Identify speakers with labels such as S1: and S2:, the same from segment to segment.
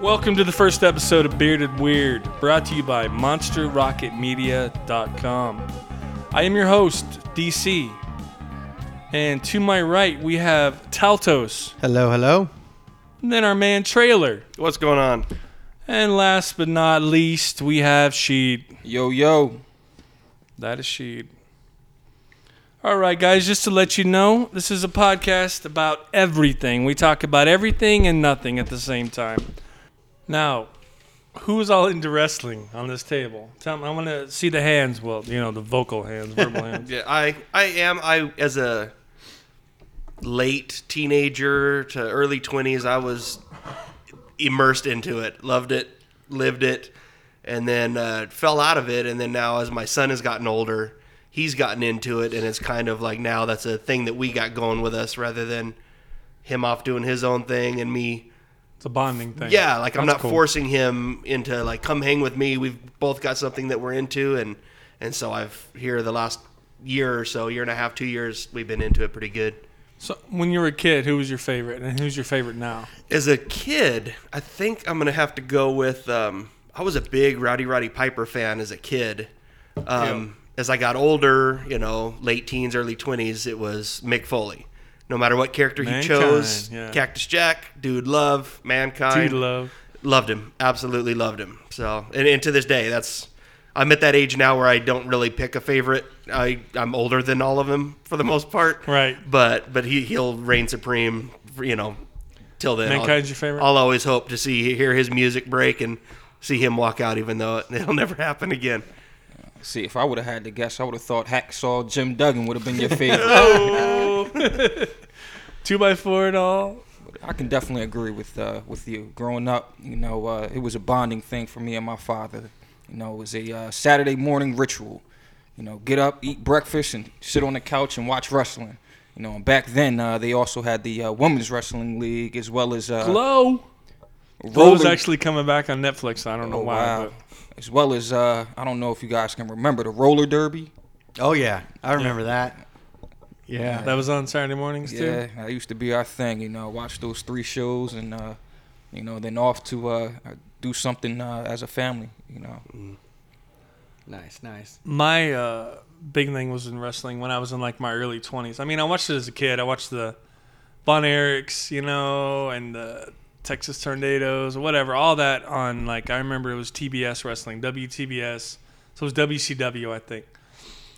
S1: Welcome to the first episode of Bearded Weird, brought to you by MonsterRocketMedia.com. I am your host, DC. And to my right, we have Taltos,
S2: Hello, hello.
S1: and then our man Trailer.
S3: What's going on?
S1: And last but not least, we have Sheed.
S4: Yo, yo.
S1: That is Sheed. All right, guys, just to let you know, this is a podcast about everything. We talk about everything and nothing at the same time. Now, who's all into wrestling on this table? Tell me, I want to see the hands. Well, you know, the vocal hands, verbal hands.
S3: Yeah, I I am I as a late teenager to early 20s, I was immersed into it. Loved it, lived it, and then uh, fell out of it and then now as my son has gotten older, he's gotten into it and it's kind of like now that's a thing that we got going with us rather than him off doing his own thing and me
S1: a bonding thing.
S3: Yeah, like I'm
S1: That's
S3: not
S1: cool.
S3: forcing him into like come hang with me. We've both got something that we're into, and and so I've here the last year or so, year and a half, two years, we've been into it pretty good.
S1: So, when you were a kid, who was your favorite, and who's your favorite now?
S3: As a kid, I think I'm gonna have to go with. Um, I was a big Rowdy Roddy Piper fan as a kid. Um, As I got older, you know, late teens, early 20s, it was Mick Foley. No matter what character he
S1: Mankind,
S3: chose,
S1: yeah.
S3: Cactus Jack, Dude Love, Mankind,
S1: Dude Love.
S3: loved him absolutely loved him so and, and to this day that's i'm at that age now where i don't really pick a favorite i i'm older than all of them for the most part
S1: Right.
S3: but but he he'll reign supreme for, you know till then
S1: Mankind's
S3: I'll,
S1: your favorite?
S3: i'll always hope to see hear his music break and see him walk out even though it, it'll never happen again
S4: See, if I would have had to guess, I would have thought Hacksaw Jim Duggan would have been your favorite.
S1: Oh. Two by four and all.
S4: I can definitely agree with uh, with you. Growing up, you know, uh, it was a bonding thing for me and my father. You know, it was a uh, Saturday morning ritual. You know, get up, eat breakfast, and sit on the couch and watch wrestling. You know, and back then uh, they also had the uh, women's wrestling league as well as uh,
S1: Glow. Glow's actually coming back on Netflix. I don't know
S4: Oh,
S1: why.
S4: wow.
S1: But
S4: as well as uh, I don't know if you guys can remember the roller derby.
S2: Oh yeah, I remember that. Yeah.
S1: that was on Saturday mornings too.
S4: Yeah, that used to be our thing. You know, watch those three shows and uh, you know then off to uh, do something uh, as a family. You know,
S2: Nice, nice.
S1: My uh, big thing was in wrestling when I was in like my early twenties. I mean, I watched it as a kid. I watched the Von Erichs, you know, and the Texas Tornadoes or whatever. All that on like I remember it was TBS wrestling, WTBS. So it was WCW, I think.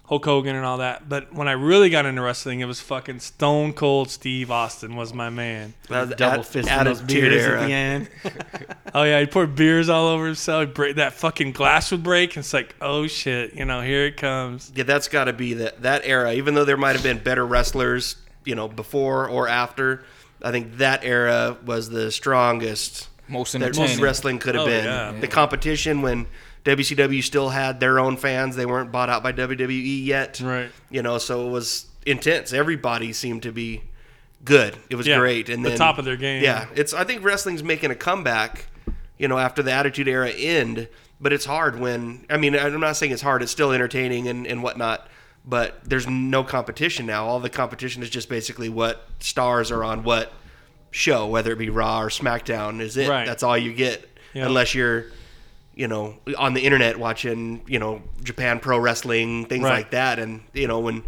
S1: Hulk Hogan and all that. But when I really got into wrestling, it was fucking Stone Cold Steve Austin was my man.
S3: That was
S2: Double
S3: at-
S2: fisting those beers
S3: era.
S2: at the end.
S1: Oh yeah, he poured beers all over himself. He'd break, that fucking glass would break. And it's like, oh shit, you know, here it comes.
S3: Yeah, that's got to be that that era. Even though there might have been better wrestlers, you know, before or after, I think that era was the strongest
S4: most
S3: that most wrestling could have
S1: Oh,
S3: been.
S1: yeah.
S3: The competition when WCW still had their own fans, they weren't bought out by WWE yet.
S1: Right.
S3: You know, so it was intense. Everybody seemed to be good. It was
S1: Yeah,
S3: great. And
S1: the
S3: then,
S1: top of their game.
S3: Yeah, it's. I think wrestling's making a comeback. You know, after the Attitude Era end, but it's hard when. I mean, I'm not saying it's hard. It's still entertaining and and whatnot. But there's no competition now. All the competition is just basically what stars are on what show, whether it be Raw or SmackDown. Is it?
S1: Right.
S3: That's all you get,
S1: Yeah.
S3: unless you're, you know, on the internet watching, you know, Japan Pro Wrestling things
S1: Right.
S3: like that. And you know when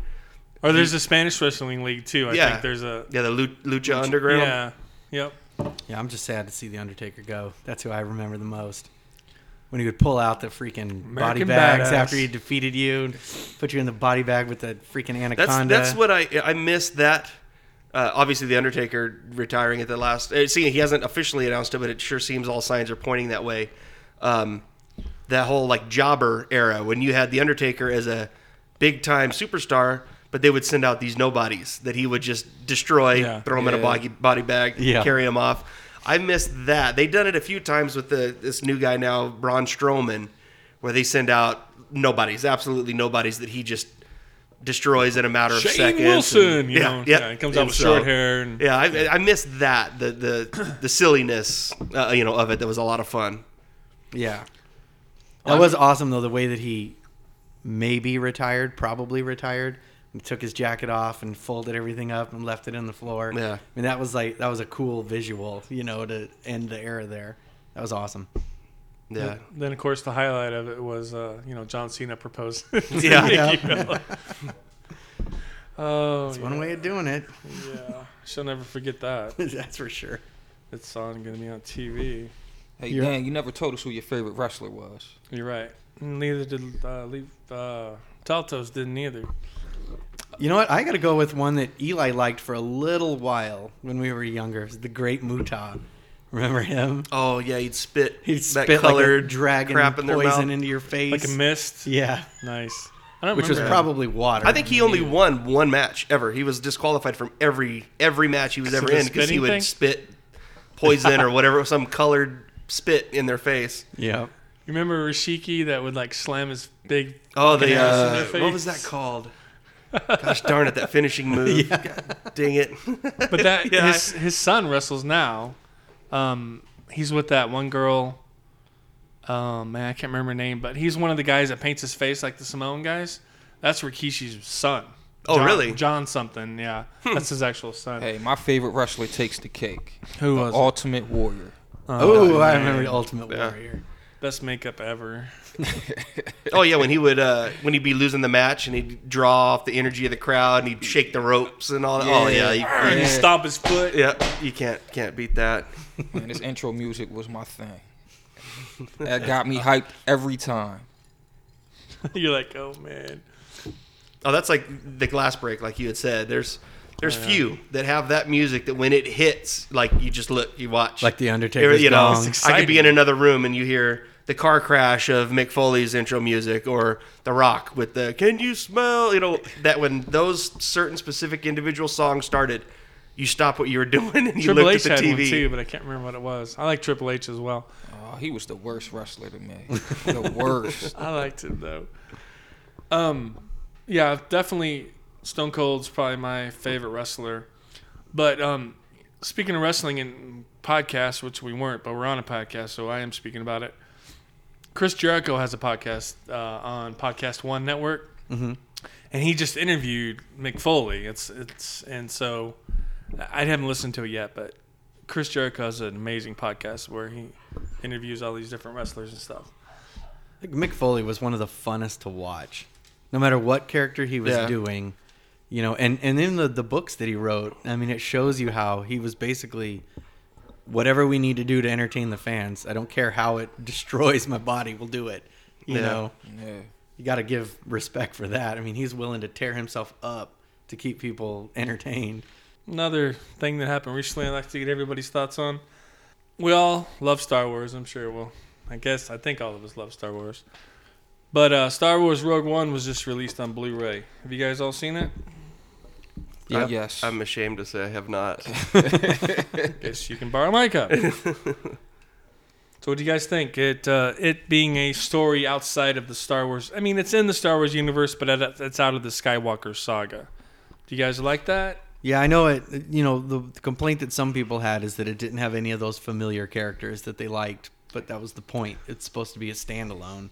S1: Or there's a Spanish wrestling league too. I
S3: Yeah.
S1: think there's a
S3: yeah the Lu- Lucha Underground.
S1: yeah. Yep.
S2: Yeah, I'm just sad to see the Undertaker go. That's who I remember the most. When he would pull out the freaking body bags
S1: Badass.
S2: after he defeated you, and put you in the body bag with the freaking
S3: That's
S2: anaconda.
S3: that's what I I missed that. Uh, obviously, the Undertaker retiring at the last. Uh, see, he hasn't officially announced it, but it sure seems all signs are pointing that way. Um, that whole like jobber era when you had the Undertaker as a big time superstar, but they would send out these nobodies that he would just destroy,
S1: Yeah.
S3: throw them in a body body bag,
S2: Yeah.
S3: carry them off. I missed that. They've done it a few times with the this new guy now, Braun Strowman, where they send out nobodies, absolutely nobodies that he just destroys in a matter of
S1: Shane
S3: seconds.
S1: Wilson,
S3: and-
S1: you know, yeah, comes out with
S3: so-
S1: short hair and
S3: Yeah, I, I missed that the the the silliness, uh, you know, of it. That was a lot of fun.
S2: Yeah. That was awesome though, the way that he maybe retired, probably retired. He took his jacket off and folded everything up and left it in the floor.
S3: Yeah.
S2: I mean that was like that was a cool visual, you know, to end the era there. That was awesome.
S3: Yeah.
S1: Then of course the highlight of it was uh, you know John Cena proposed.
S3: Yeah.
S1: Nikki Bella. oh,
S2: That's one
S1: yeah.
S2: way of doing it.
S1: Yeah, she'll never forget that.
S2: That's for sure.
S1: That on gonna be on TV.
S4: Hey,
S2: You're-
S4: Dan, you never told us who your favorite wrestler was.
S1: You're right. Neither did uh, Leave, uh, Taltos didn't either.
S2: You know what? I got to go with one that Eli liked for a little while when we were younger. It was the Great Muta. Remember him?
S3: Oh yeah, he'd spit
S2: He'd
S3: that
S2: spit like a
S3: colored
S2: dragon
S3: crap in their
S2: poison
S3: mouth.
S2: into your face.
S1: Like a mist.
S2: yeah,
S1: Nice. I don't
S2: which was
S1: remember.
S2: probably water.
S3: I think he only won one match ever. He was disqualified from every every match he was ever in because he would
S1: thing?
S3: spit poison or whatever, some colored spit in their face.
S2: Yeah.
S1: You remember Rashiki that would like slam his big.
S3: Oh, the
S1: ass in
S3: uh,
S1: their
S3: what was that called? Gosh darn it, that finishing move. God dang it.
S1: But that
S3: Yeah.
S1: his his son wrestles now. Um, he's with that one girl. Um, man, I can't remember her name, but he's one of the guys that paints his face like the Samoan guys. That's Rikishi's son.
S3: Oh,
S1: John-
S3: really?
S1: John something. Yeah, that's his actual son.
S4: Hey, my favorite wrestler takes the cake.
S1: Who
S4: The
S1: was it?
S4: Ultimate Warrior.
S2: Oh, I remember the Ultimate
S3: Yeah.
S2: Warrior.
S1: best makeup ever.
S3: Oh yeah, when he would uh, when he'd be losing the match and he'd draw off the energy of the crowd and he'd shake the ropes and all that. Oh yeah, you,
S1: And
S3: you-
S1: you stomp his foot.
S3: yeah, you can't can't beat that.
S4: Man, this intro music was my thing. That got me hyped every time.
S1: You're like, oh man.
S3: Oh, that's like the glass break, like you had said. There's there's
S1: yeah.
S3: few that have that music that when it hits, like you just look, you watch.
S2: Like the Undertaker.
S3: you know,
S2: gong.
S3: I could be in another room and you hear the car crash of Mick Foley's intro music or The Rock with the "Can you smell?" You know that when those certain specific individual songs started, you stop what you were doing and you
S1: Triple
S3: looked
S1: H
S3: at
S1: had
S3: the
S1: one too, but I can't remember what it was. I like Triple H as well.
S4: Oh, he was the worst wrestler to me. The worst.
S1: I liked him though. Um, yeah, definitely Stone Cold's probably my favorite wrestler. But um, speaking of wrestling and podcasts, which we weren't, but we're on a podcast, so I am speaking about it. Chris Jericho has a podcast uh, on Podcast One Network,
S2: Mhm.
S1: and he just interviewed Mick Foley. It's it's and so I haven't listened to it yet, but Chris Jericho has an amazing podcast where he interviews all these different wrestlers and stuff.
S2: I think Mick Foley was one of the funnest to watch. No matter what character he was
S3: Yeah.
S2: doing, you know, and and in the the books that he wrote, I mean, it shows you how he was basically whatever we need to do to entertain the fans. I don't care how it destroys my body, we'll do it. You
S3: Yeah.
S2: know,
S4: Yeah.
S2: you got to give respect for that. I mean, he's willing to tear himself up to keep people entertained.
S1: Another thing that happened recently, I'd like to get everybody's thoughts on. We all love Star Wars, I'm sure. Well, I guess I think all of us love Star Wars. But uh, Star Wars Rogue One was just released on Blu-ray. Have you guys all seen it?
S4: Uh, yes.
S3: I'm ashamed to say I have not.
S1: Guess you can borrow my copy. so, what do you guys think? It uh, it being a story outside of the Star Wars. I mean, it's in the Star Wars universe, but it's out of the Skywalker saga. Do you guys like that?
S2: Yeah, I know it. You know, the, the complaint that some people had is that it didn't have any of those familiar characters that they liked, but that was the point. It's supposed to be a standalone.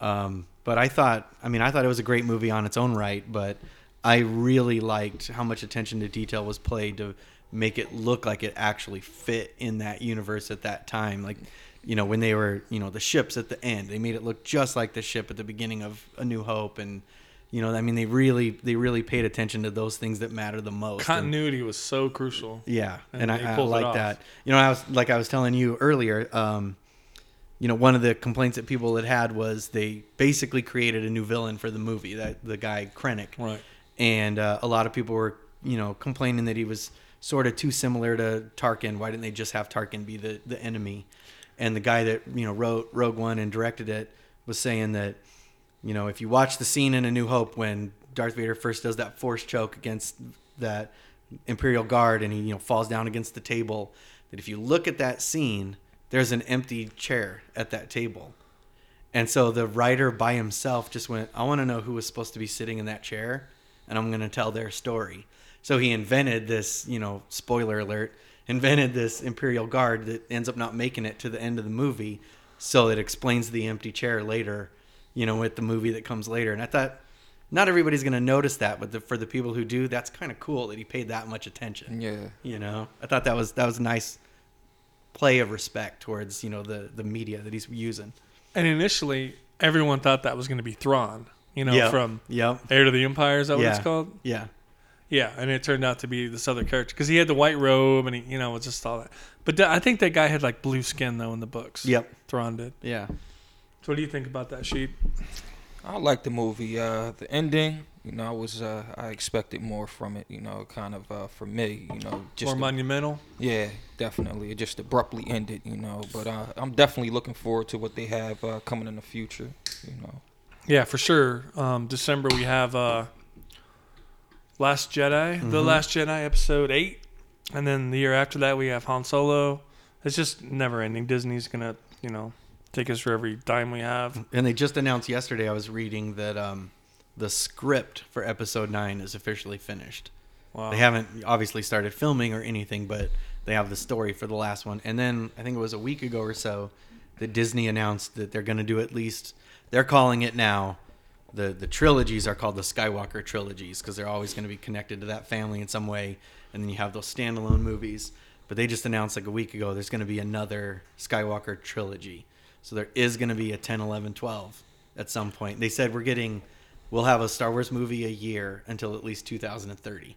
S2: Um, but I thought, I mean, I thought it was a great movie on its own right, but I really liked how much attention to detail was played to make it look like it actually fit in that universe at that time. Like, you know, when they were, you know, the ships at the end, they made it look just like the ship at the beginning of A New Hope and you know, I mean, they really, they really paid attention to those things that matter the most. And-
S1: Continuity was so crucial.
S2: yeah,
S1: And
S2: and, I, I like that. You know, I was like I was telling you earlier. Um, you know, one of the complaints that people had had was they basically created a new villain for the movie. That the guy Krennic,
S1: Right.
S2: And uh, a lot of people were you know complaining that he was sort of too similar to Tarkin. Why didn't they just have Tarkin be the the enemy? And the guy that you know wrote Rogue One and directed it was saying that you know if you watch the scene in A New Hope when Darth Vader first does that force choke against that Imperial Guard and he you know falls down against the table, that if you look at that scene, there's an empty chair at that table. And so the writer by himself just went, I want to know who was supposed to be sitting in that chair, and I'm going to tell their story. So he invented this, you know, spoiler alert, invented this Imperial Guard that ends up not making it to the end of the movie. So it explains the empty chair later, you know, with the movie that comes later. And I thought, not everybody's going to notice that, but the, for the people who do, that's kind of cool that he paid that much attention.
S4: yeah.
S2: You know, I thought that was that was a nice play of respect towards you know the the media that he's using.
S1: And initially, everyone thought that was going to be Thrawn. You know,
S2: Yep.
S1: from
S2: Yep.
S1: Heir to the Empire. Is that what it's called?
S2: Yeah.
S1: Yeah, and it turned out to be this other character because he had the white robe and he, you know, was just all that. But th- I think that guy had like blue skin though in the books.
S2: Yep.
S1: Thrawn did.
S2: Yeah.
S1: So what do you think about that Sheed?
S4: I like the movie. Uh, the ending, you know, I was uh, I expected more from it. You know, kind of uh, for me, you know, just
S1: More
S4: the-
S1: monumental.
S4: yeah, definitely. It just abruptly ended, you know. But uh, I'm definitely looking forward to what they have uh, coming in the future. You know,
S1: Yeah, for sure. Um, December we have uh, Last Jedi, the
S2: Mhm.
S1: Last Jedi episode eight, and then the year after that we have Han Solo. It's just never ending. Disney's gonna, you know, take us for every dime we have.
S2: And they just announced yesterday. I was reading that um, the script for Episode Nine is officially finished.
S1: Wow.
S2: They haven't obviously started filming or anything, but they have the story for the last one. And then I think it was a week ago or so that Disney announced that they're going to do at least. They're calling it now. The the trilogies are called the Skywalker trilogies because they're always going to be connected to that family in some way. And then you have those standalone movies. But they just announced like a week ago there's going to be another Skywalker trilogy. So there is going to be a 10, 11, 12 at some point. They said we're getting, we'll have a Star Wars movie a year until at least 2030.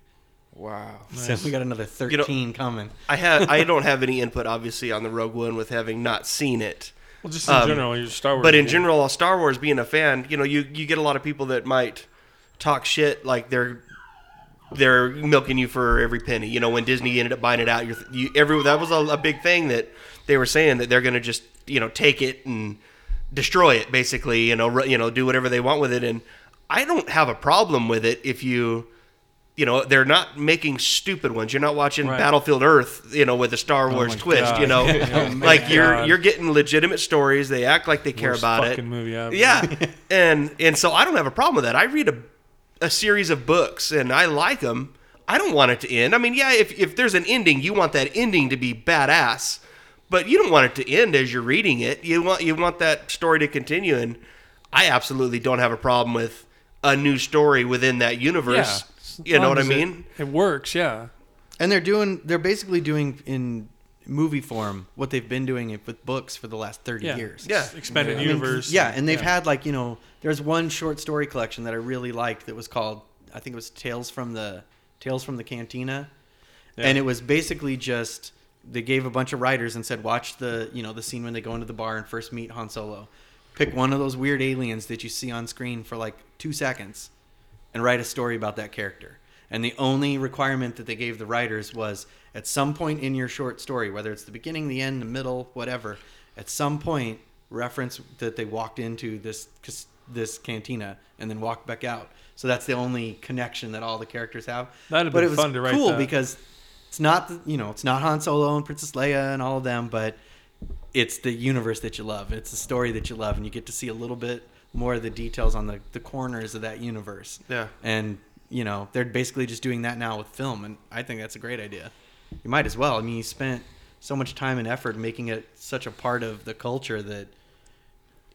S4: Wow.
S2: So
S1: Nice.
S2: we got another
S3: You know-
S2: 13 coming.
S3: I have I don't have any input obviously on the Rogue One with having not seen it.
S1: Well, just in
S3: Um,
S1: general, you're Star Wars.
S3: But in
S1: dude.
S3: general, Star Wars being a fan, you know, you you get a lot of people that might talk shit like they're they're milking you for every penny. You know, when Disney ended up buying it out, you're, you every that was a, a big thing that they were saying that they're going to just you know take it and destroy it basically. You know, ru- you know, do whatever they want with it, and I don't have a problem with it if you. You know, they're not making stupid ones. You're not watching
S1: Right.
S3: Battlefield Earth, you know, with a Star oh Wars
S2: my
S3: twist.
S1: God.
S3: You know,
S1: Oh my
S3: like you're
S1: God.
S3: you're getting legitimate stories. They act like they care
S1: Worst
S3: about it.
S1: movie ever.
S3: Yeah, and and so I don't have a problem with that. I read a a series of books and I like them. I don't want it to end. I mean, yeah, if if there's an ending, you want that ending to be badass, but you don't want it to end as you're reading it. You want you want that story to continue, and I absolutely don't have a problem with a new story within that universe. You know what I
S1: As long as
S3: mean?
S1: It, it works, yeah.
S2: And they're doing, they're basically doing in movie form what they've been doing with books for the last 30
S1: Yeah.
S2: years.
S3: Yeah.
S1: Expanded
S2: I mean, 'cause-
S1: universe.
S2: yeah, and they've
S1: yeah.
S2: had like, you know, there's one short story collection that I really liked that was called, I think it was Tales from the, Tales from the Cantina.
S1: Yeah.
S2: And it was basically just, they gave a bunch of writers and said, watch the, you know, the scene when they go into the bar and first meet Han Solo. Pick one of those weird aliens that you see on screen for like two seconds and write a story about that character. And the only requirement that they gave the writers was at some point in your short story, whether it's the beginning, the end, the middle, whatever, at some point reference that they walked into this this cantina and then walked back out. So that's the only connection that all the characters have.
S1: That'd have
S2: but
S1: been
S2: it was
S1: fun to write
S2: cool
S1: that.
S2: because it's not you know it's not Han Solo and Princess Leia and all of them, but it's the universe that you love. It's the story that you love, and you get to see a little bit more of the details on the, the corners of that universe.
S3: Yeah.
S2: And you know they're basically just doing that now with film, and I think that's a great idea. You might as well. I mean, you spent so much time and effort making it such a part of the culture that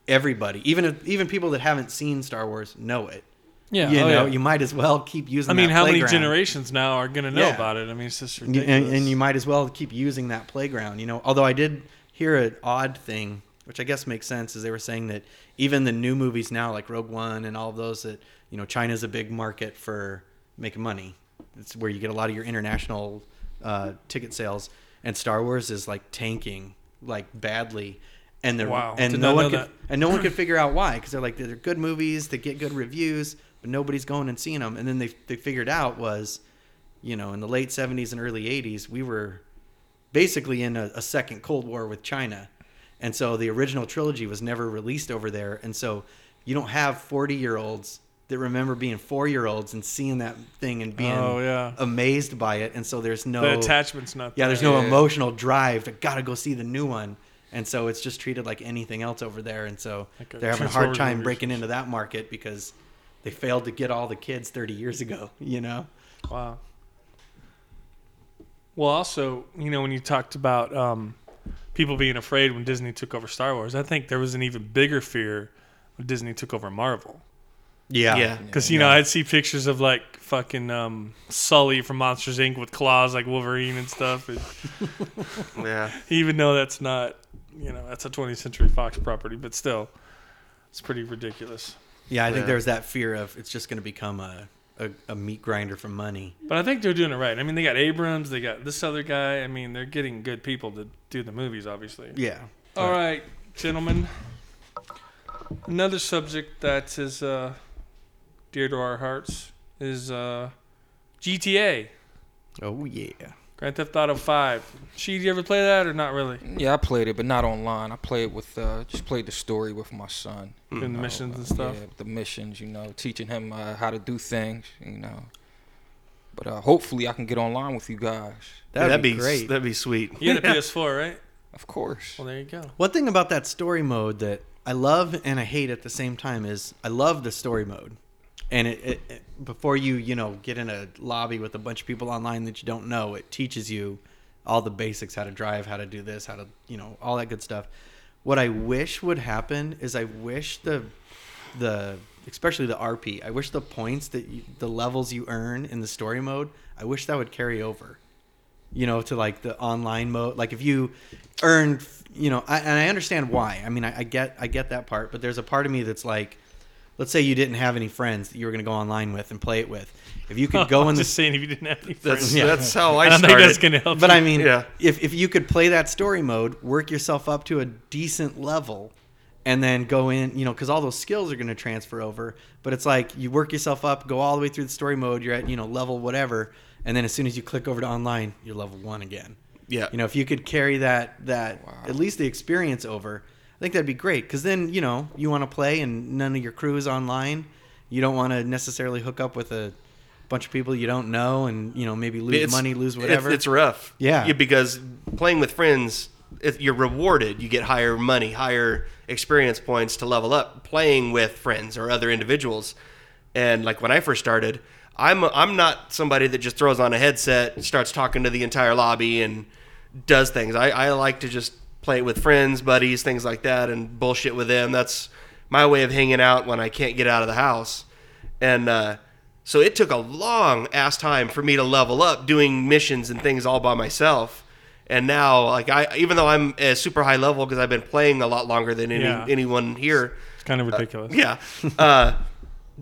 S2: everybody, even if, even people that haven't seen Star Wars, know it.
S1: Yeah.
S2: you
S1: oh,
S2: know,
S1: yeah.
S2: you might as well keep using.
S1: I mean,
S2: that
S1: how many generations now are going to know
S2: Yeah.
S1: about it? I mean, it's just ridiculous.
S2: and, and you might as well keep using that playground. You know, although I did hear an odd thing, which I guess makes sense, is they were saying that even the new movies now, like Rogue One and all of those, that you know, China's a big market for making money. It's where you get a lot of your international uh, ticket sales, and Star Wars is like tanking like badly. And the
S1: Wow,
S2: and
S1: did
S2: no one could and no one could figure out why because they're like they're good movies, they get good reviews, but nobody's going and seeing them. And then they they figured out was you know, in the late 70s and early 80s, we were basically in a, a second Cold War with China. And so the original trilogy was never released over there. And so you don't have 40 year olds that remember being four year olds and seeing that thing and being
S1: Oh, yeah.
S2: amazed by it. And so there's no,
S1: the attachment's not.
S2: yeah, there's no
S4: Yeah.
S2: emotional drive to gotta go see the new one. And so it's just treated like anything else over there. And so
S1: Like
S2: they're having a hard time breaking into that market because they failed to get all the kids 30 years ago, you know?
S1: Wow. Well, also, you know, when you talked about um, people being afraid when Disney took over Star Wars, I think there was an even bigger fear when Disney took over Marvel.
S2: Yeah.
S3: Yeah.
S1: Because you know I'd see pictures of like fucking um, Sully from Monsters Inc. with claws like Wolverine and stuff. And
S3: Yeah.
S1: even though that's not, you know, that's a 20th Century Fox property, but still, it's pretty ridiculous.
S2: Yeah, I think
S3: Yeah.
S2: there's that fear of it's just going to become a, a, a meat grinder for money.
S1: But I think they're doing it right. I mean, they got Abrams, they got this other guy. I mean, they're getting good people to do the movies, obviously.
S2: Yeah.
S1: All right, gentlemen. Another subject that is uh, dear to our hearts is uh, GTA,
S2: Oh yeah.
S1: Grand Theft Auto 5. Sheed, do you ever play that or not really?
S4: Yeah, I played it, but not online. I played with uh, just played the story with my son.
S1: Doing the
S4: know,
S1: missions and
S4: uh,
S1: stuff.
S4: Yeah, the missions, you know, teaching him uh, how to do things, you know. But uh, hopefully, I can get online with you guys.
S2: That'd, be,
S3: s-
S2: great.
S3: That'd be sweet.
S1: You had a PS4, right?
S4: Of course.
S1: Well, there you go.
S2: One thing about that story mode that I love and I hate at the same time is I love the story mode. And it, it, it before you, you know, get in a lobby with a bunch of people online that you don't know, it teaches you all the basics, how to drive, how to do this, how to, you know, all that good stuff. What I wish would happen is I wish the the especially the RP, I wish the points that you, the levels you earn in the story mode, I wish that would carry over you know, to like the online mode. Like if you earned, you know, I, and I understand why. I mean, I, I get, I get that part, but there's a part of me that's like, let's say you didn't have any friends that you were going to go online with and play it with. If you could go in
S1: I'm
S2: the,
S1: just saying if you didn't have any
S3: That's
S1: friends.
S2: Yeah.
S3: that's how
S1: I
S3: I
S1: don't think that's
S3: started.
S1: going to help
S2: but
S1: you.
S2: I mean,
S3: Yeah.
S2: if if you could play that story mode, work yourself up to a decent level, and then go in, you know, because all those skills are going to transfer over. But it's like you work yourself up, go all the way through the story mode. You're at, you know, level whatever, and then as soon as you click over to online, you're level one again.
S3: Yeah.
S2: You know, if you could carry that that
S4: Wow.
S2: at least the experience over, I think that'd be great. Because then you know you want to play and none of your crew is online. You don't want to necessarily hook up with a bunch of people you don't know and you know maybe lose
S3: It's-
S2: money, lose whatever.
S3: It's, rough.
S2: Yeah.
S3: because playing with friends, you're rewarded. You get higher money, higher experience points to level up. Playing with friends or other individuals, and like when I first started, I'm I'm not somebody that just throws on a headset, and starts talking to the entire lobby, and does things. I, I like to just play it with friends, buddies, things like that, and bullshit with them. That's my way of hanging out when I can't get out of the house. And uh, so it took a long ass time for me to level up doing missions and things all by myself. And now, like I, even though I'm a super high level because I've been playing a lot longer than any,
S1: Yeah.
S3: anyone here,
S1: It's kind of ridiculous.
S3: yeah, uh,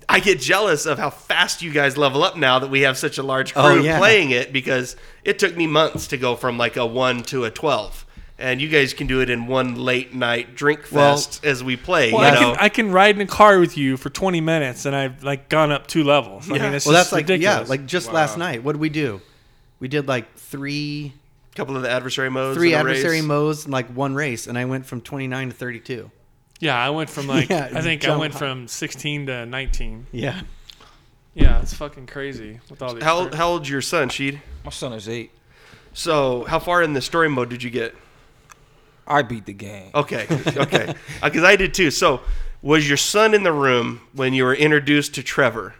S3: I get jealous of how fast you guys level up now that we have such a large crew
S2: Oh, yeah.
S3: playing it because it took me months to go from like a one to a twelve, and you guys can do it in one late night drink
S2: Well-
S3: fest as we play.
S1: Well,
S3: you
S1: I can, I can ride in a car with you for 20 minutes, and I've like gone up two levels. I
S3: Yeah.
S1: mean, it's
S2: well,
S1: just
S2: that's like yeah, like just
S4: Wow.
S2: last night. What did we do? We did like three
S3: a couple of the adversary modes,
S2: three
S3: in a
S2: adversary
S3: race.
S2: modes in like one race, and I went from 29 to 32.
S1: yeah, I went from like
S2: Yeah,
S1: I think I went
S2: high.
S1: from 16 to 19.
S2: Yeah.
S1: Yeah, it's fucking crazy with all these.
S3: How how old's your son, Sheed?
S4: My son is eight.
S3: So how far in the story mode did you get?
S4: I beat the game.
S3: Okay, okay, because I did too. So was your son in the room when you were introduced to Trevor?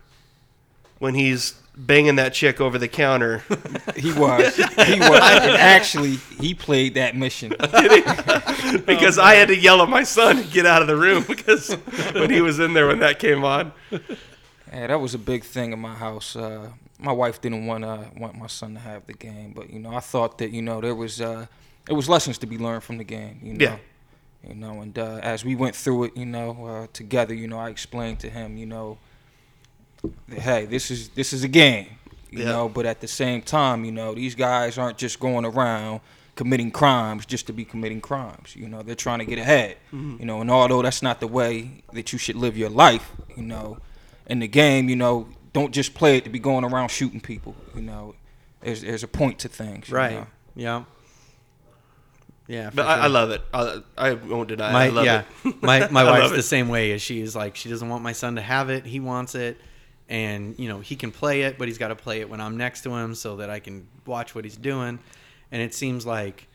S3: When he's banging that chick over the counter.
S4: He was. He was. and actually, he played that mission.
S3: because I had to yell at my son to get out of the room because when he was in there when that came on.
S4: Yeah, that was a big thing in my house. Uh, my wife didn't want uh, want my son to have the game, but you know, I thought that you know there was uh, there was lessons to be learned from the game. You know,
S3: Yeah.
S4: you know, and uh, as we went through it, you know, uh, together, you know, I explained to him, you know, that, hey, this is this is a game, you
S3: Yeah.
S4: know, but at the same time, you know, these guys aren't just going around committing crimes just to be committing crimes. You know, they're trying to get ahead. You know, and although that's not the way that you should live your life, you know, in the game, you know, don't just play it to be going around shooting people. You know, there's there's a point to things. you
S2: Right.
S4: know.
S2: Yeah. Yeah. for
S3: But I, I love it. I, I oh, won't deny. it.
S2: my
S3: I love
S2: yeah,
S3: it.
S2: my my wife's the same way. As she is like she doesn't want my son to have it. He wants it, and you know he can play it, but he's got to play it when I'm next to him so that I can watch what he's doing. And it seems like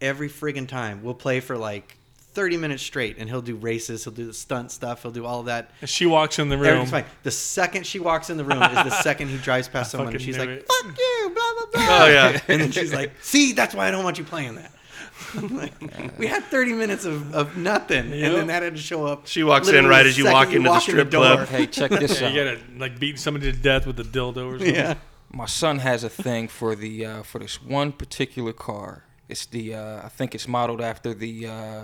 S2: every friggin' time we'll play for like 30 minutes straight, and he'll do races, he'll do the stunt stuff, he'll do all of that.
S1: She walks in the room.
S2: Fine. The second she walks in the room is the second he drives past someone, and she's like,
S1: it.
S2: "Fuck you!" Blah blah blah.
S3: Oh, yeah.
S2: and then she's like, "See, that's why I don't want you playing that." we had 30 minutes of, of nothing,
S1: Yep.
S2: and then that had to show up.
S3: She walks in right as you walk into the strip club.
S4: Hey, check this
S1: Yeah,
S4: out.
S1: you gotta like beat somebody to death with a dildo or something.
S2: Yeah.
S4: My son has a thing for the uh, for this one particular car. It's the uh, I think it's modeled after the uh,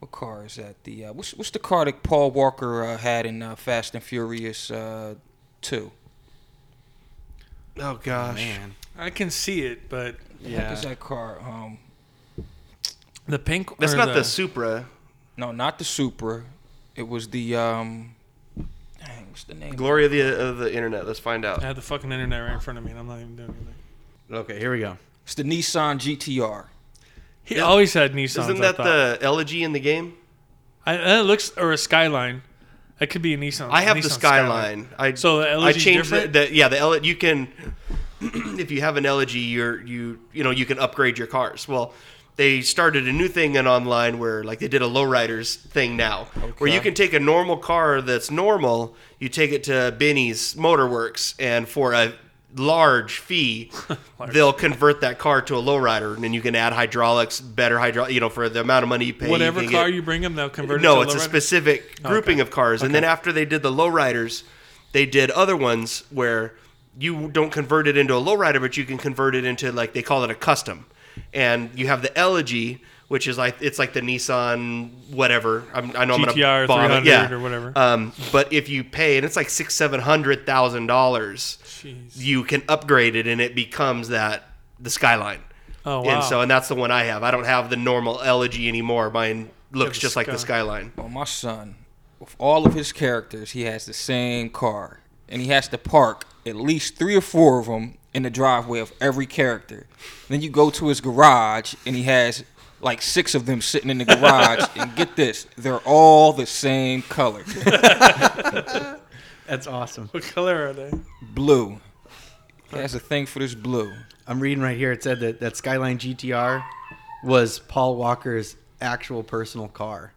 S4: what car is that? The uh, what's what's the car that Paul Walker uh, had in uh, Fast and Furious uh, Two?
S3: Oh gosh.
S2: Man.
S1: I can see it, but
S2: Yeah.
S4: is that car? Um,
S1: the pink.
S3: That's
S1: or
S3: not the Supra.
S4: no, not the Supra. It was the um, dang, what's the name?
S3: Glory of the of the internet. Let's find out.
S1: I had the fucking internet right in front of me, and I'm not even doing anything.
S2: Okay, here we go.
S4: It's the Nissan GTR.
S1: He
S3: Yeah.
S1: always had Nissans.
S3: Isn't that
S1: thought.
S3: the elegy in the game?
S1: I, it looks or a Skyline. It could be a Nissan.
S3: I have
S1: Nissan
S3: the Skyline. I
S1: So the
S3: I changed the,
S1: different.
S3: the yeah the ele- you can if you have an elegy you're you you know you can upgrade your cars. Well, they started a new thing in online where like they did a lowriders thing now where you can take a normal car that's normal, you take it to Benny's Motorworks and for a large fee
S1: Large.
S3: they'll convert that car to a lowrider and then you can add hydraulics better hydraulic you know for the amount of money you pay
S1: Whatever
S3: you
S1: car
S3: get-
S1: you bring them, they'll convert it to the highlight.
S3: no, it's a
S1: lowrider?
S3: specific grouping of cars. And then after they did the lowriders, they did other ones where you don't convert it into a lowrider, but you can convert it into like they call it a custom. And you have the Elegy, which is like it's like the Nissan whatever. I'm, I know I'm
S1: GTR
S3: gonna bomb it.
S1: 300
S3: yeah.
S1: or whatever.
S3: Um, but if you pay, and it's like six seven hundred thousand dollars, you can upgrade it, and it becomes that the Skyline.
S1: Oh wow.
S3: And so, and that's the one I have. I don't have the normal Elegy anymore. Mine looks
S1: the
S3: just like the Skyline.
S4: Well, my son, with all of his characters, he has the same car, and he has to park at least three or four of them in the driveway of every character. Then you go to his garage, and he has like six of them sitting in the garage. and get this, they're all the same color,
S2: That's awesome.
S1: what color are they?
S4: blue. He has a thing for this blue.
S2: I'm reading right here. It said that that Skyline GTR was Paul Walker's actual personal car.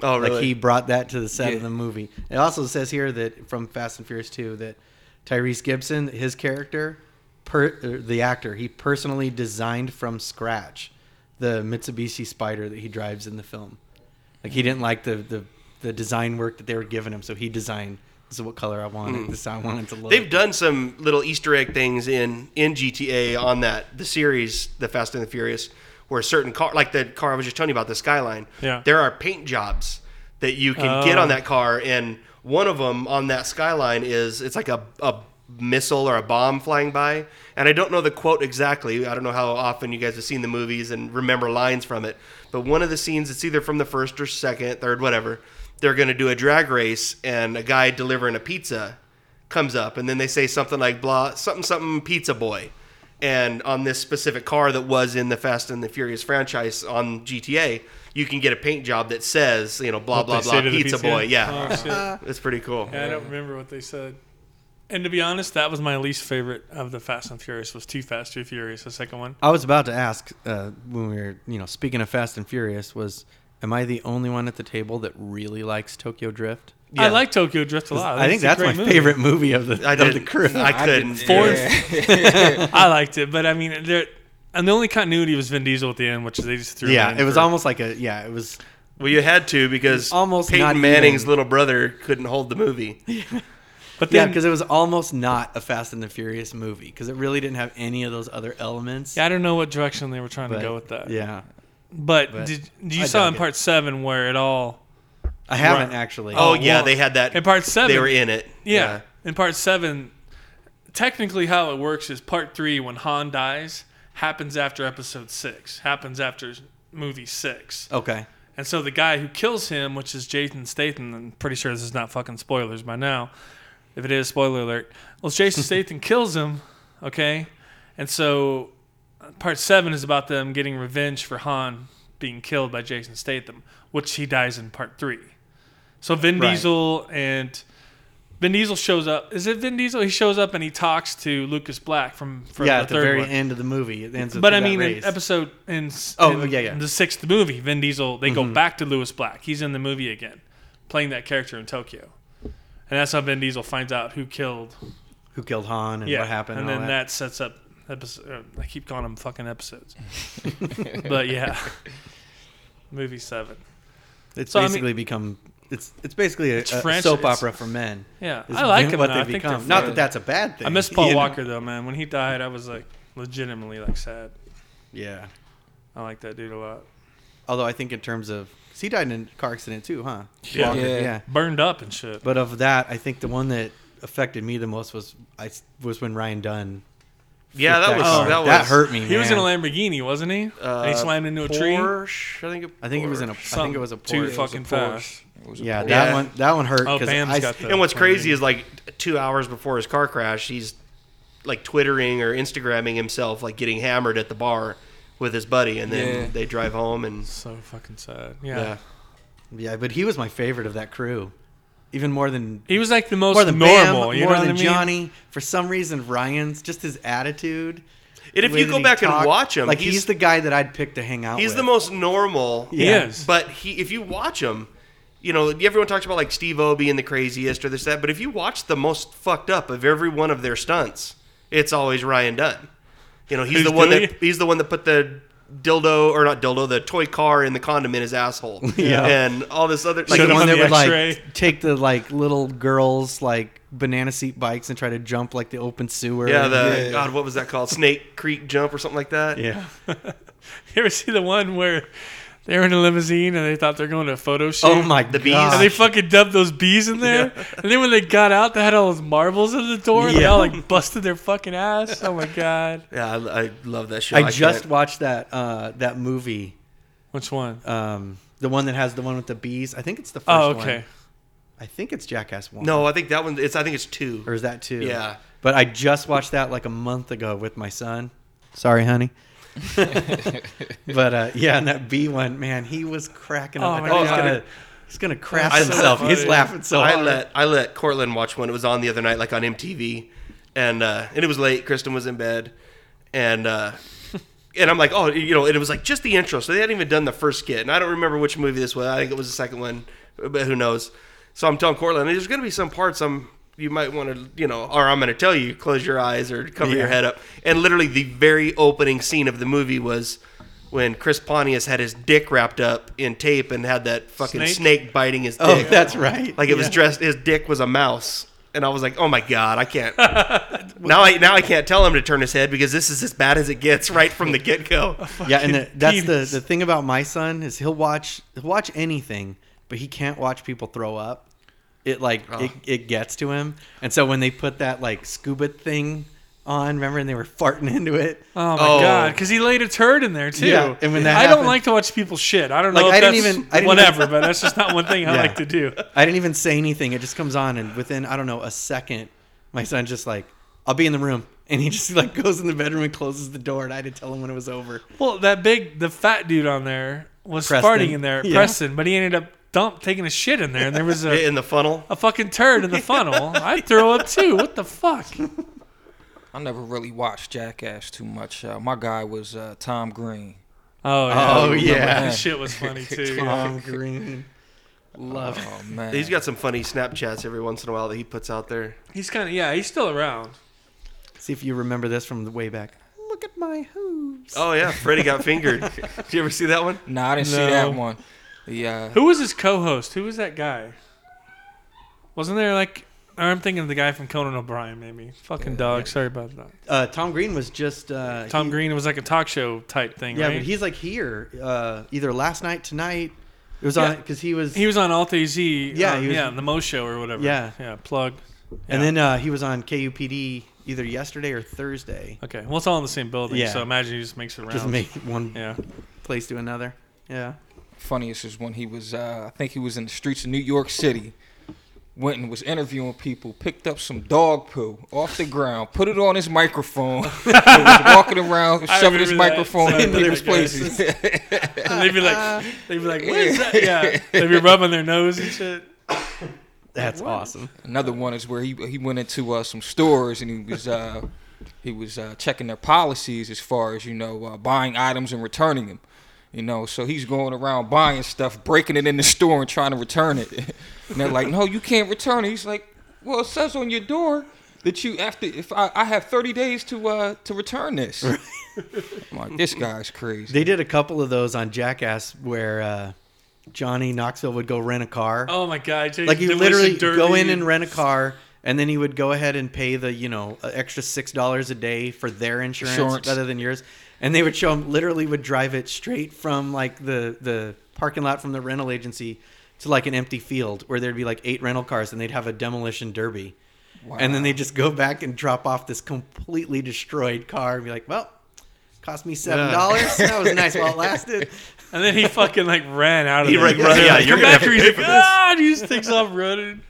S3: Oh, really?
S2: Like he brought that to the set of the movie. It also says here that from Fast and Furious 2 that Tyrese Gibson, his character, per, uh, the actor, he personally designed from scratch the Mitsubishi Spyder that he drives in the film. Like he didn't like the the, the design work that they were giving him, so he designed. This is what color I wanted. This is how I wanted to look.
S3: They've done some little Easter egg things in in GTA on that the series, the Fast and the Furious, where certain car, like the car I was just telling you about, the Skyline.
S1: Yeah.
S3: There are paint jobs that you can get
S1: Oh.
S3: on that car, and one of them on that Skyline is it's like a a missile or a bomb flying by, and I don't know the quote exactly. I don't know how often you guys have seen the movies and remember lines from it, but one of the scenes, it's either from the first or second, third, whatever. They're going to do a drag race, and a guy delivering a pizza comes up and then they say something like blah something something pizza boy and on this specific car that was in the fast and the furious franchise on gta you can get a paint job that says you know blah
S1: What
S3: blah blah
S1: say to the
S3: pizza, boy yeah
S1: Oh, shit.
S3: it's pretty cool
S1: Yeah, I don't remember what they said. And to be honest, that was my least favorite of the Fast and Furious. Was Too Fast, Too Furious, the second one.
S2: I was about to ask uh, when we were, you know, speaking of Fast and Furious, was am I the only one at the table that really likes Tokyo Drift?
S1: I like Tokyo Drift a lot.
S2: I think that's my
S1: movie.
S2: favorite movie of the
S3: i
S2: of the
S3: did
S2: crew.
S3: i couldn't
S1: Fourth.
S4: Yeah.
S1: I liked it, but I mean, there and the only continuity was Vin Diesel at the end, which they just threw.
S2: yeah,
S1: in
S2: it was
S1: for-
S2: almost like a yeah, it was
S3: well you had to because
S2: Almost not
S3: peyton
S2: even-
S3: manning's little brother couldn't hold the movie
S1: But
S2: yeah because it was almost not a Fast and the Furious movie because it really didn't have any of those other elements.
S1: yeah, I don't know what direction they were trying
S2: but,
S1: to go with that.
S2: Yeah,
S1: But,
S2: But
S1: did, did you
S2: I
S1: saw in
S2: it.
S1: part seven where it all
S2: I haven't
S1: Right.
S2: actually.
S3: oh,
S1: Oh,
S3: yeah
S1: well,
S3: they had that
S1: in part seven
S3: they were in it
S1: Yeah. In part seven, technically how it works is part three, when Han dies, happens after episode six, happens after movie six.
S2: Okay.
S1: And so the guy who kills him, which is Jason Statham, I'm pretty sure this is not fucking spoilers by now. If it is, spoiler alert. Well, Jason Statham kills him, okay? And so part seven is about them getting revenge for Han being killed by Jason Statham, which he dies in part three. So Vin
S2: Right.
S1: Diesel and Vin Diesel shows up. Is it Vin Diesel? He shows up and he talks to Lucas Black from, from
S2: yeah,
S1: the
S2: at the very
S1: one.
S2: end of the movie, it ends.
S1: But I mean, in episode in,
S2: Oh,
S1: in
S2: yeah, yeah.
S1: the sixth movie, Vin Diesel they go
S2: Mhm.
S1: back to Lewis Black. He's in the movie again, playing that character in Tokyo, and that's how Vin Diesel finds out who killed.
S2: who killed Han and
S1: yeah,
S2: what happened,
S1: and
S2: all
S1: then
S2: that.
S1: that. sets up Episode. uh, I keep calling them fucking episodes. but yeah, movie seven.
S2: It's
S1: So, I mean-
S2: basically become it's it's basically a,
S1: It's
S2: a soap
S1: it's-
S2: opera for men.
S1: Yeah, I like him.
S2: What they
S1: I think
S2: become. Not that that's a bad thing.
S1: I miss Paul
S2: you know?
S1: Walker though, man. When he died, I was like legitimately like sad.
S2: Yeah.
S1: I like that dude a lot.
S2: Although I think in terms of he died in a car accident too, huh?
S1: Yeah.
S2: Walker,
S4: Yeah.
S2: yeah.
S1: Burned up and shit.
S2: But of that, I think the one that affected me the most was I was when Ryan Dunn.
S3: Yeah,
S2: flipped
S3: that was
S2: car.
S3: that was
S2: that hurt me.
S1: he was in a. Lamborghini, wasn't he?
S3: Uh,
S1: and he slammed into a tree.
S3: Porsche, I think. It,
S2: I think he was in a. I
S1: Something
S2: think it was a
S1: too
S2: Porsche.
S4: It was a
S1: fucking
S4: Porsche.
S1: fast.
S4: It was a
S2: Yeah,
S4: Porsche.
S2: that
S3: Yeah.
S2: one. That one hurt
S1: Oh,
S2: because
S1: Bam's
S2: I.
S1: got the.
S3: And what's crazy is like two hours before his car crash, he's like twittering or Instagramming himself, like getting hammered at the bar with his buddy, and then
S4: Yeah.
S3: they drive home and
S1: so fucking sad. Yeah.
S3: yeah.
S2: yeah, but he was my favorite of that crew, even more than
S1: He was like the most
S2: more than
S1: normal.
S2: Bam,
S1: you
S2: more
S1: know
S2: than
S1: what I mean?
S2: Johnny. For some reason, Ryan's just his attitude.
S3: And if
S2: the way
S3: you
S2: that
S3: go
S2: he
S3: back and
S2: talked,
S3: watch him,
S2: like he's, the guy that I'd pick to hang out. With.
S3: He's
S2: with.
S3: the most normal.
S1: He
S2: Yeah.
S1: is.
S3: But he, if you watch him, you know, everyone talks about like Steve O being the craziest or this that. But if you watch the most fucked up of every one of their stunts, it's always Ryan Dunn. You know, he's
S1: Who's
S3: the one that
S1: it?
S3: he's the one that put the dildo or not dildo, the toy car in the condom in his asshole.
S2: Yeah.
S3: and all this other
S2: like
S1: Showed
S2: the one
S1: on
S2: that
S1: the
S2: would like take the like little girls like banana seat bikes and try to jump like the open sewer.
S3: yeah, the
S4: Yeah.
S3: God, what was that called? Snake Creek jump or something like that.
S2: yeah.
S1: You ever see the one where they were in a limousine and they thought they're going to a photo shoot?
S2: Oh my
S3: The bees?
S2: god.
S1: And they fucking dumped those bees in there. And then when they got out, they had all those marbles in the door. And They
S2: Yeah.
S1: all like busted their fucking ass. Oh my god.
S3: Yeah, I, I love that show.
S2: I just
S3: can't-
S2: watched that uh that movie.
S1: Which one?
S2: Um the one that has the one with the bees. I think it's the first
S1: Oh,
S2: one.
S1: okay.
S2: I think it's Jackass one.
S3: no, I think that one. It's I think it's two.
S2: Or is that two?
S3: Yeah.
S2: But I just watched that like a month ago with my son. Sorry, honey. but uh, yeah, and that B one, man, he was cracking up.
S1: Oh
S2: I
S1: my
S2: thought he was
S1: God.
S2: gonna, he's gonna crap
S1: That's so
S2: himself. He's laughing so
S3: I
S2: hard.
S3: let I let Cortland watch one. It was on the other night, like on MTV, and uh, and it was late. Kristen was in bed, and uh, and I'm like, oh, you know, and it was like just the intro, so they hadn't even done the first skit, and I don't remember which movie this was. I think it was the second one, but who knows? So I'm telling Cortland, there's gonna be some parts I'm you might want to, you know, or I'm gonna tell you, close your eyes or cover your head up. And literally, the very opening scene of the movie was. When Chris Pontius had his dick wrapped up in tape and had that fucking
S1: Snake?
S3: snake, biting his oh, dick.
S2: oh, that's right.
S3: Like it was dressed. His dick was a mouse, and I was like, "Oh my god, I can't." now I now I can't tell him to turn his head because this is as bad as it gets right from the get go.
S2: Yeah, and the, that's the the thing about my son is he'll watch he'll watch anything, but he can't watch people throw up. It like
S3: Oh.
S2: it, it gets to him, and so when they put that like scuba thing on, remember, and they were farting into it.
S1: Oh my
S3: Oh.
S1: god! Because he laid a turd in there too.
S2: Yeah, and when that
S1: I don't like to watch people shit. I don't
S2: Like,
S1: know if
S2: I didn't even- I didn't
S1: whatever,
S2: even-
S1: but that's just not one thing I
S2: Yeah.
S1: like to do.
S2: I didn't even say anything. It just comes on, and within I don't know a second, my son just like I'll be in the room, and he just like goes in the bedroom and closes the door, and I had to tell him when it was over.
S1: Well, that big, the fat dude on there was
S2: Preston.
S1: farting in there,
S2: Yeah.
S1: Preston, but he ended up dump taking a shit in there, and there was a,
S3: In the funnel.
S1: a fucking turd in the funnel. I'd throw up too. What the fuck?
S4: I never really watched Jackass too much. Uh, my guy was uh, Tom Green.
S1: Oh yeah,
S2: Oh, yeah.
S1: That shit was funny too.
S2: Tom Green, love. it.
S4: Oh man,
S3: He's got some funny Snapchats every once in a while that he puts out there.
S1: He's kind of yeah, he's still around.
S2: See if you remember this from the way back. Look at my hooves.
S3: Oh yeah, Freddy got fingered. Did you ever see that one?
S4: Nah, I didn't see
S1: No.
S4: that one. Yeah,
S1: Who was his co-host? Who was that guy? Wasn't there like? or I'm thinking of the guy from Conan O'Brien, maybe. Fucking
S4: Yeah,
S1: dog.
S4: yeah.
S1: Sorry about that.
S2: Uh, Tom Green was just uh,
S1: Tom
S2: he-
S1: Green. It was like a talk show type thing,
S2: Yeah,
S1: right?
S2: but he's like here uh, either last night, tonight. It was
S1: Yeah.
S2: on because he was,
S1: he was on Alt AZ.
S2: Yeah,
S1: uh,
S2: he was-
S1: yeah, the Mo Show or whatever.
S2: Yeah.
S1: yeah. Plug.
S2: and then uh, he was on KUPD either yesterday or Thursday.
S1: Okay, well, it's all in the same building,
S2: Yeah.
S1: so imagine he just makes it around.
S2: Just make one
S1: Yeah.
S2: place to another. Yeah.
S4: Funniest is when he was. Uh, I think he was in the streets of New York City. Went and was interviewing people. Picked up some dog poo off the ground. Put it on his microphone. and was walking around shoving his microphone in
S1: Saying
S4: people's places.
S1: And they'd be like, they'd be like, what is that? Yeah, they'd be rubbing their nose and shit.
S2: That's awesome.
S4: Another one is where he he went into uh, some stores and he was uh, he was uh, checking their policies as far as you know uh, buying items and returning them. You know, so he's going around buying stuff, breaking it in the store and trying to return it. and they're like, "No, you can't return it." He's like, "Well, it says on your door that you after if I, I have 30 days to uh to return this. I'm like, this guy's crazy.
S2: They did a couple of those on Jackass where uh, Johnny Knoxville would go rent a car.
S1: Oh my god!
S2: like he literally
S1: Derby.
S2: go in and rent a car, and then he would go ahead and pay the you know uh, extra six dollars a day for their insurance,
S4: Insurance.
S2: rather than yours. And they would show him literally would drive it straight from like the the parking lot from the rental agency to like an empty field where there'd be like eight rental cars, and they'd have a demolition derby. And then they just go back and drop off this completely destroyed car and be like, "Well, cost me seven dollars. that was nice while it lasted."
S1: and then he fucking like ran out of
S3: He
S1: there.
S3: ran- run- yeah, you're
S1: Come
S3: gonna have to pay for this.
S1: ah, and he just takes off running.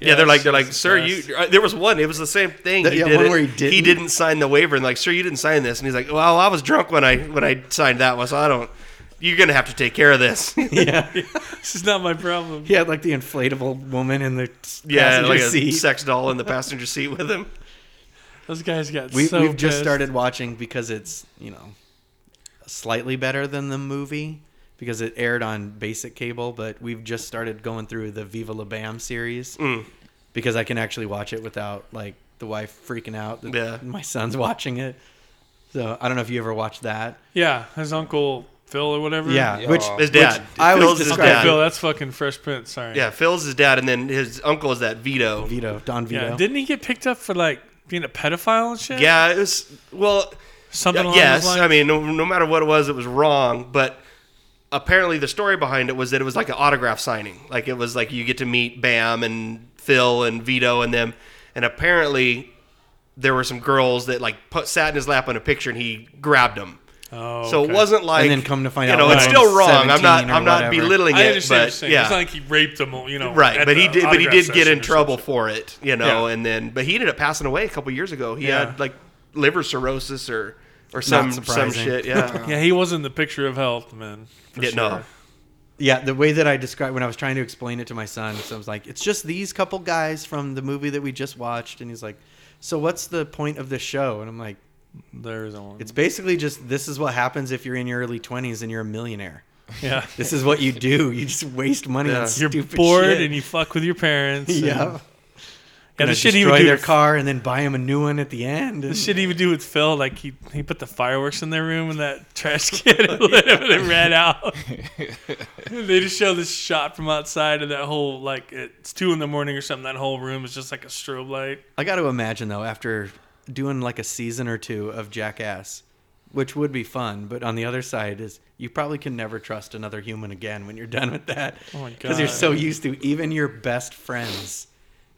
S3: Yeah, they're like they're like, sir,
S1: the
S3: you. uh, There was one. It was the same thing.
S2: The-
S3: he
S2: yeah,
S3: did
S2: one
S3: it.
S2: where he
S3: He
S2: didn't?
S3: didn't sign the waiver, and like, sir, you didn't sign this. And he's like, well, I was drunk when I when I signed that one, so I don't. You're gonna have to take care of this.
S2: yeah,
S1: This is not my problem.
S2: he had like the inflatable woman in the
S3: yeah,
S2: passenger
S3: like a
S2: seat.
S3: sex doll in the passenger seat with him.
S1: Those guys got
S2: we,
S1: so
S2: we've just started watching because it's you know slightly better than the movie because it aired on basic cable but we've just started going through the viva la bam series
S3: Mm.
S2: because i can actually watch it without like the wife freaking out that
S3: Yeah.
S2: my son's watching it so i don't know if you ever watched that
S1: Yeah, his uncle Phil or whatever.
S2: yeah
S4: Yeah.
S2: which
S3: His dad.
S2: which i always
S3: Phil's his
S1: Uncle
S2: describe
S3: dad.
S1: Phil. That's fucking Fresh Prince. Sorry.
S3: Yeah, Phil's his dad, and then his uncle is that Vito.
S2: vito don vito
S1: Yeah. Didn't he get picked up for like being a pedophile and shit?
S3: Yeah, it was well.
S1: Something along
S3: yes,
S1: those lines.
S3: I mean, no, no matter what it was, it was wrong. But apparently, the story behind it was that it was like an autograph signing. Like it was like you get to meet Bam and Phil and Vito and them. And apparently, there were some girls that like put sat in his lap on a picture, and he grabbed them.
S1: Oh,
S3: So
S1: okay.
S3: it wasn't like
S2: and then come to find
S3: you
S2: out
S3: know, it's
S2: when
S3: still wrong. I'm not. I'm not
S2: whatever.
S3: belittling
S1: I
S3: it,
S1: understand
S3: but yeah,
S1: It's not like he raped them, you know.
S3: right. But he did. But he did get in trouble for it, you know.
S1: Yeah.
S3: And then, but he ended up passing away a couple years ago. He
S1: Yeah.
S3: had like liver cirrhosis or or some some shit. Yeah.
S1: Yeah, he wasn't the picture of health, man. For
S3: Yeah,
S1: sure.
S3: no.
S2: Yeah, the way that I described when I was trying to explain it to my son, so I was like, "It's just these couple guys from the movie that we just watched," and he's like, "So what's the point of the show?" And I'm like,
S1: There isn't one.
S2: "It's basically just this is what happens if you're in your early 20s and you're a millionaire.
S1: yeah.
S2: This is what you do. You just waste money
S3: Yeah.
S2: on
S1: You're bored
S2: shit.
S1: and you fuck with your parents. and-
S2: yeah,
S1: Yeah,
S2: Gonna
S1: the shit he
S2: destroy
S1: would do.
S2: their
S1: with-
S2: car and then buy him a new one at the end.
S1: The
S2: and-
S1: shit he would do with Phil, like he he put the fireworks in their room and that trash can and lit them and it ran out. they just show this shot from outside of that whole like it's two in the morning or something. That whole room is just like a strobe light.
S2: I got to imagine though, after doing like a season or two of Jackass, which would be fun, but on the other side is you probably can never trust another human again when you're done with that.
S1: Oh my
S2: Because you're so used to even your best friends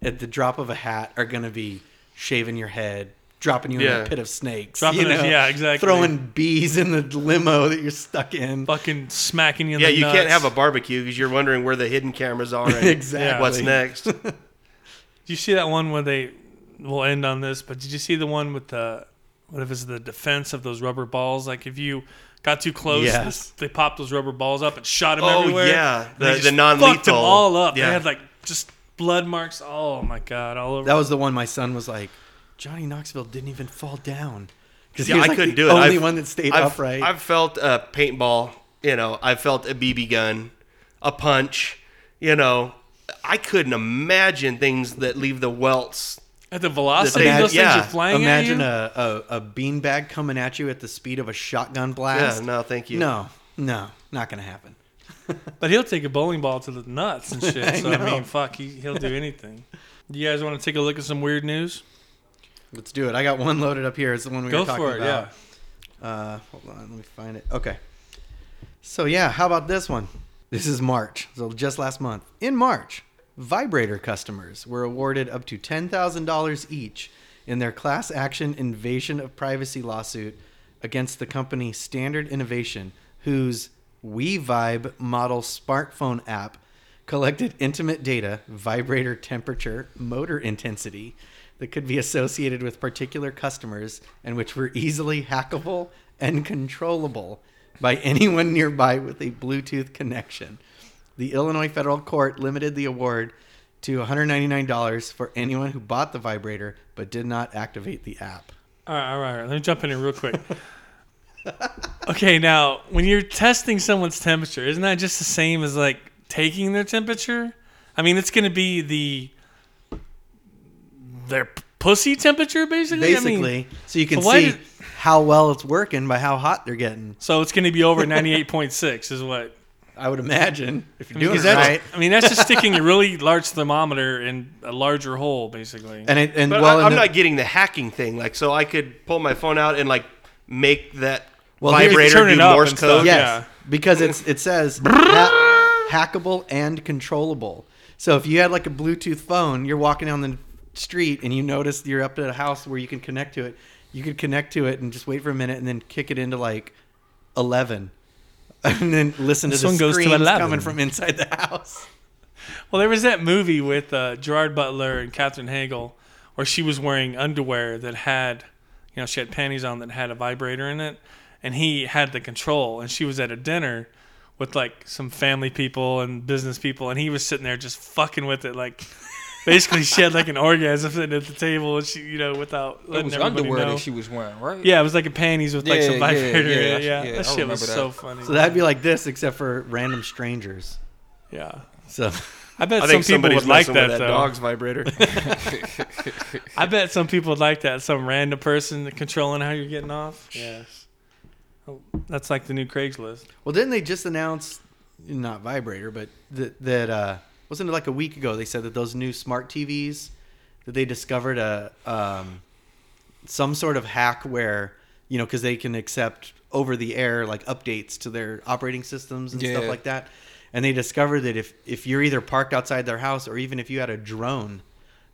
S2: at the drop of a hat are gonna be shaving your head, dropping you in
S3: Yeah.
S2: a pit of snakes.
S1: Dropping
S2: you
S1: us-
S2: know,
S1: yeah, exactly.
S2: Throwing bees in the limo that you're stuck in.
S1: Fucking smacking you in
S3: Yeah,
S1: the
S3: you can't have a barbecue because you're wondering where the hidden cameras are. And
S2: exactly.
S3: What's next?
S1: Do you see that one where they? We'll end on this, but did you see the one with the? What if it's the defense of those rubber balls? Like if you got too close,
S2: Yes.
S1: this- they popped those rubber balls up and shot him
S3: Oh,
S1: everywhere.
S3: yeah. The-
S1: they
S3: the
S1: just Fucked
S3: non-lethal.
S1: them all up.
S3: Yeah.
S1: They had like just blood marks. Oh my god, all over.
S2: That was the one my son was like, Johnny Knoxville didn't even fall down. Because
S3: Yeah, I
S2: like
S3: couldn't
S2: the
S3: do it.
S2: only
S3: I've-
S2: one that stayed
S3: I've,
S2: upright.
S3: I've felt a paintball. You know, I've felt a BB gun, a punch. You know, I couldn't imagine things that leave the welts.
S1: at the velocity
S3: Imagine-
S1: those
S3: yeah.
S1: things are flying
S2: Imagine
S1: at you.
S2: a, a, a beanbag coming at you at the speed of a shotgun blast.
S3: Yeah, no, thank you.
S2: No, no, not gonna happen.
S1: But he'll take a bowling ball to the nuts and shit.
S2: I
S1: so I
S2: know.
S1: mean, fuck, he, he'll do anything. Do You guys want to take a look at some weird news?
S2: Let's do it. I got one loaded up here. It's the one we
S1: Go
S2: were talking
S1: for it.
S2: about.
S1: Yeah.
S2: Uh, hold on, let me find it. Okay. So yeah, how about this one? This is March. So just last month. In March, vibrator customers were awarded up to $10,000 each in their class action invasion of privacy lawsuit against the company Standard Innovation, whose WeVibe model smartphone app collected intimate data, vibrator temperature, motor intensity that could be associated with particular customers and which were easily hackable and controllable by anyone nearby with a Bluetooth connection. The Illinois federal court limited the award to $199 for anyone who bought the vibrator but did not activate the app.
S1: All right, all right, all right. Let me jump in here real quick. okay, now when you're testing someone's temperature, isn't that just the same as like taking their temperature? I mean, it's going to be the their pussy temperature, basically. I mean,
S2: basically, so you can see
S1: did-
S2: how well it's working by how hot they're getting.
S1: so it's going to be over ninety eight point six, is what.
S2: I would imagine if you're
S1: I mean,
S2: doing
S1: 'cause
S2: it right.
S1: I mean, that's just sticking a really large thermometer in a larger hole, basically.
S2: And it, and
S3: But
S2: well,
S3: I, I'm
S2: the-
S3: not getting the hacking thing. Like, so I could pull my phone out and like make that
S2: Well, here's-
S3: vibrator
S1: turn
S3: do
S1: it up
S3: Morse code.
S2: Yes,
S1: Yeah.
S2: because it's it says ha- hackable and controllable. So if you had like a Bluetooth phone, you're walking down the street and you notice you're up at a house where you can connect to it. You could connect to it and just wait for a minute and then kick it into like eleven, and then listen to
S1: This
S2: the
S1: one goes to
S2: screams
S1: 11.
S2: coming from inside the house.
S1: Well, there was that movie with uh, Gerard Butler and Katherine Heigl where she was wearing underwear that had, you know, she had panties on that had a vibrator in it, and he had the control, and she was at a dinner with like some family people and business people, and he was sitting there just fucking with it, like. Basically, she had like an orgasm sitting at the table, and she, you know, without
S4: It
S1: letting
S4: was
S1: everybody
S4: underwear
S1: know.
S4: that she was wearing, right?
S1: yeah, it was like a panties with like some
S4: yeah,
S1: vibrator.
S4: yeah,
S1: in it.
S4: yeah,
S1: yeah,
S4: yeah,
S1: that
S4: I
S1: shit was
S4: remember
S1: so
S4: that.
S1: funny.
S2: So that'd be like this, except for random strangers.
S1: yeah,
S2: So
S1: I bet
S3: I
S1: some
S3: think
S1: people would like that,
S3: that
S1: though.
S3: dog's vibrator.
S1: I bet some people would like that. Some random person controlling how you're getting off. Yes. Oh, That's like the new Craigslist.
S2: Well, didn't they just announce, not vibrator, but that that uh, wasn't it like a week ago? They said that those new smart TVs that they discovered a um, some sort of hack where you know because they can accept over the air like updates to their operating systems and stuff
S4: Yeah.
S2: like that. And they discovered that if if you're either parked outside their house or even if you had a drone